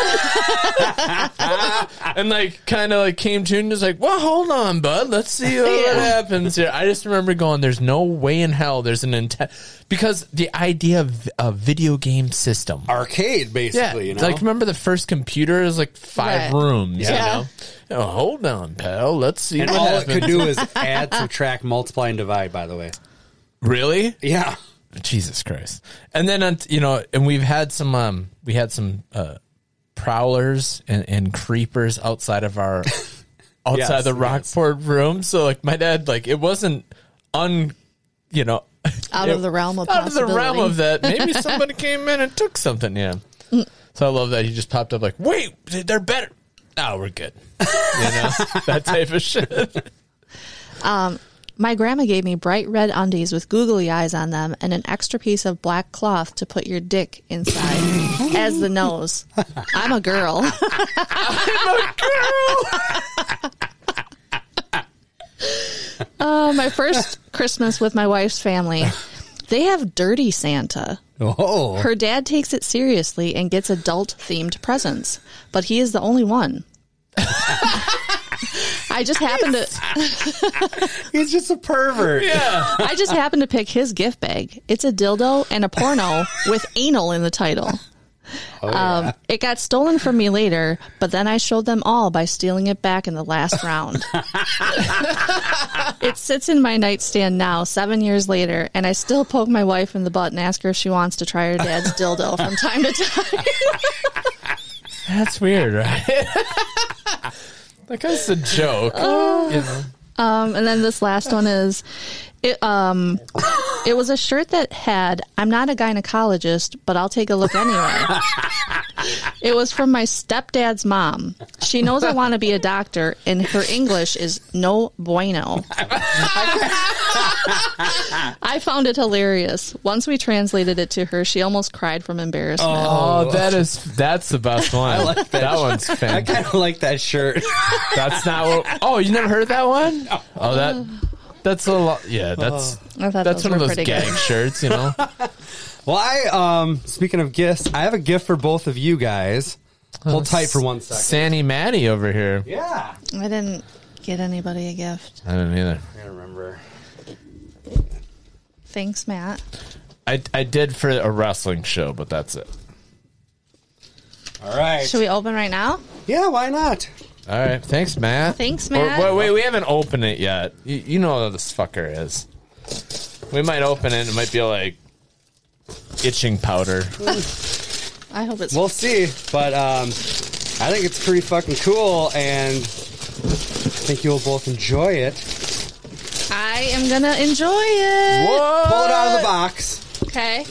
[LAUGHS] and like, kind of like came to and was like, well, hold on, bud. Let's see what Yeah. happens here. I just remember going, there's no way in hell there's a Nintendo. Because the idea of a video game system. Arcade, Yeah, basically. you know? like remember the first computer is like five Right. rooms. Yeah. You know? Oh, hold on, pal. Let's see and what all happens. it could do is [LAUGHS] add, subtract, multiply, and divide. By the way, really? yeah. Jesus Christ. And then, you know, and we've had some, um, we had some, uh, prowlers and, and creepers outside of our, [LAUGHS] outside Yes, the yes. Rockport room. So like my dad, like it wasn't un, you know, Out of [LAUGHS] the realm of out of the realm of that. Maybe [LAUGHS] somebody came in and took something. Yeah. So I love that he just popped up like, wait, they're better. Oh, we're good. You know, that type of shit. My grandma gave me bright red undies with googly eyes on them and an extra piece of black cloth to put your dick inside [LAUGHS] as the nose. I'm a girl. [LAUGHS] I'm a [LAUGHS] Oh, my first Christmas with my wife's family. They have dirty Santa. Oh, Her dad takes it seriously and gets adult themed presents, but he is the only one. I just happened to [LAUGHS] he's just a pervert. Yeah. I just happened to pick his gift bag. It's a dildo and a porno with anal in the title. um, it got stolen from me later, but then I showed them all by stealing it back in the last round. it sits in my nightstand now, seven years later, and I still poke my wife in the butt and ask her if she wants to try her dad's dildo from time to time. That's weird, right? [LAUGHS] like guy's a joke. you know? Um, and then this last one is it um it was a shirt that had I'm not a gynecologist, but I'll take a look anyway. [LAUGHS] it was from my stepdad's mom. She knows I want to be a doctor and her English is no bueno. I found it hilarious. Once we translated it to her, she almost cried from embarrassment. Oh, that is that's the best one. I like that. one's I fantastic. kind of like that shirt. That's not what. Oh, you never heard that one? Oh, that that's a lot. Yeah, that's I thought that's those one of were those pretty gang good. shirts, you know. [LAUGHS] Well, I um speaking of gifts, I have a gift for both of you guys. Hold tight for one second. Sandy Matty over here. Yeah, I didn't get anybody a gift. I don't either. I can't remember. Thanks, Matt. I I did for a wrestling show, but that's it. All right. Should we open right now? Yeah, why not? All right, thanks, Matt. Thanks, Or- Matt. wait, wait, we haven't opened it yet. You, you know how this fucker is. We might open it. It might be like itching powder. [LAUGHS] I hope it's We'll see, but um, I think it's pretty fucking cool, and I think you'll both enjoy it. I am gonna enjoy it. Whoa! Pull it out of the box. Okay.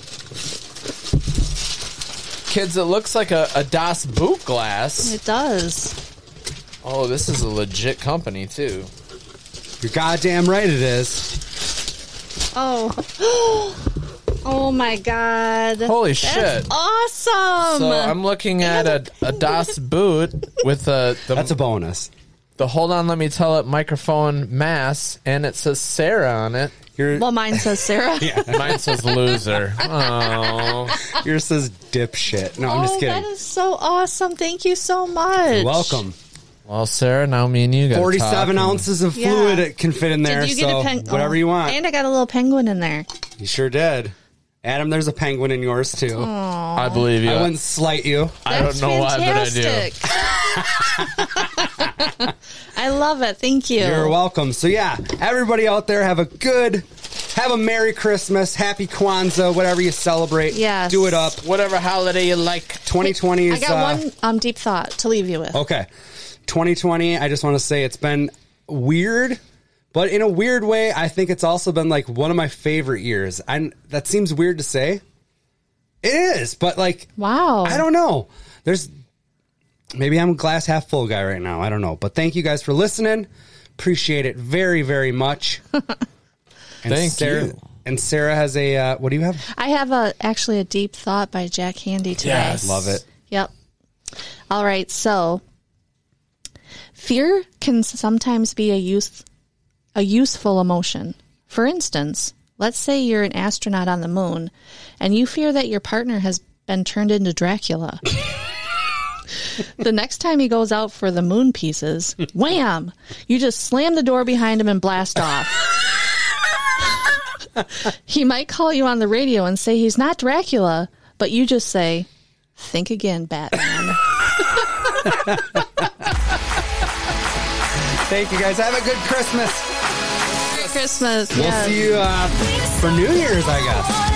Kids, it looks like a, a Das Boot glass. It does. Oh, this is a legit company too. You're goddamn right it is. Oh. [GASPS] [GASPS] [GASPS] oh my god. Holy That's shit! awesome. So I'm looking at a, a Das [LAUGHS] Boot with a the, That's a bonus. the hold on, let me tell it microphone mass, and it says Sarah on it. Your well, mine says Sarah. [LAUGHS] Yeah, mine says loser. Oh, yours says dipshit. No, I'm oh, just kidding. that is so awesome. Thank you so much. You're welcome. well, Sarah, now me and you got 47 ounces of Yeah. fluid it can fit in there, Did you get a pen? whatever oh, you want. And I got a little penguin in there. you sure did. Adam, there's a penguin in yours too. I believe you. I wouldn't slight you. I don't That's know why, but I do. [LAUGHS] I love it. Thank you. You're welcome. So yeah, everybody out there have a good, have a Merry Christmas, Happy Kwanzaa, whatever you celebrate. Yes. Do it up. Whatever holiday you like. 2020 is. I got uh, one um, deep thought to leave you with. Okay. 2020, I just want to say it's been weird, but in a weird way, I think it's also been like one of my favorite years. And that seems weird to say. It is, but like, Wow. I don't know. There's maybe I'm a glass half full guy right now. I don't know. But thank you guys for listening. Appreciate it very, very much. [LAUGHS] And Thank Sarah, you. And Sarah has a, uh, what do you have? I have a actually a deep thought by Jack Handey today. Yes. Love it. Yep. All right. So, fear can sometimes be a use a useful emotion. For instance, let's say you're an astronaut on the moon, and you fear that your partner has been turned into Dracula. [LAUGHS] the next time he goes out for the moon pieces, [LAUGHS] wham! You just slam the door behind him and blast off. [LAUGHS] he might call you on the radio and say he's not Dracula, but you just say, Think again, Batman. Thank you guys. Have a good Christmas. Merry Christmas. We'll yes. see you uh, for New Year's, I guess.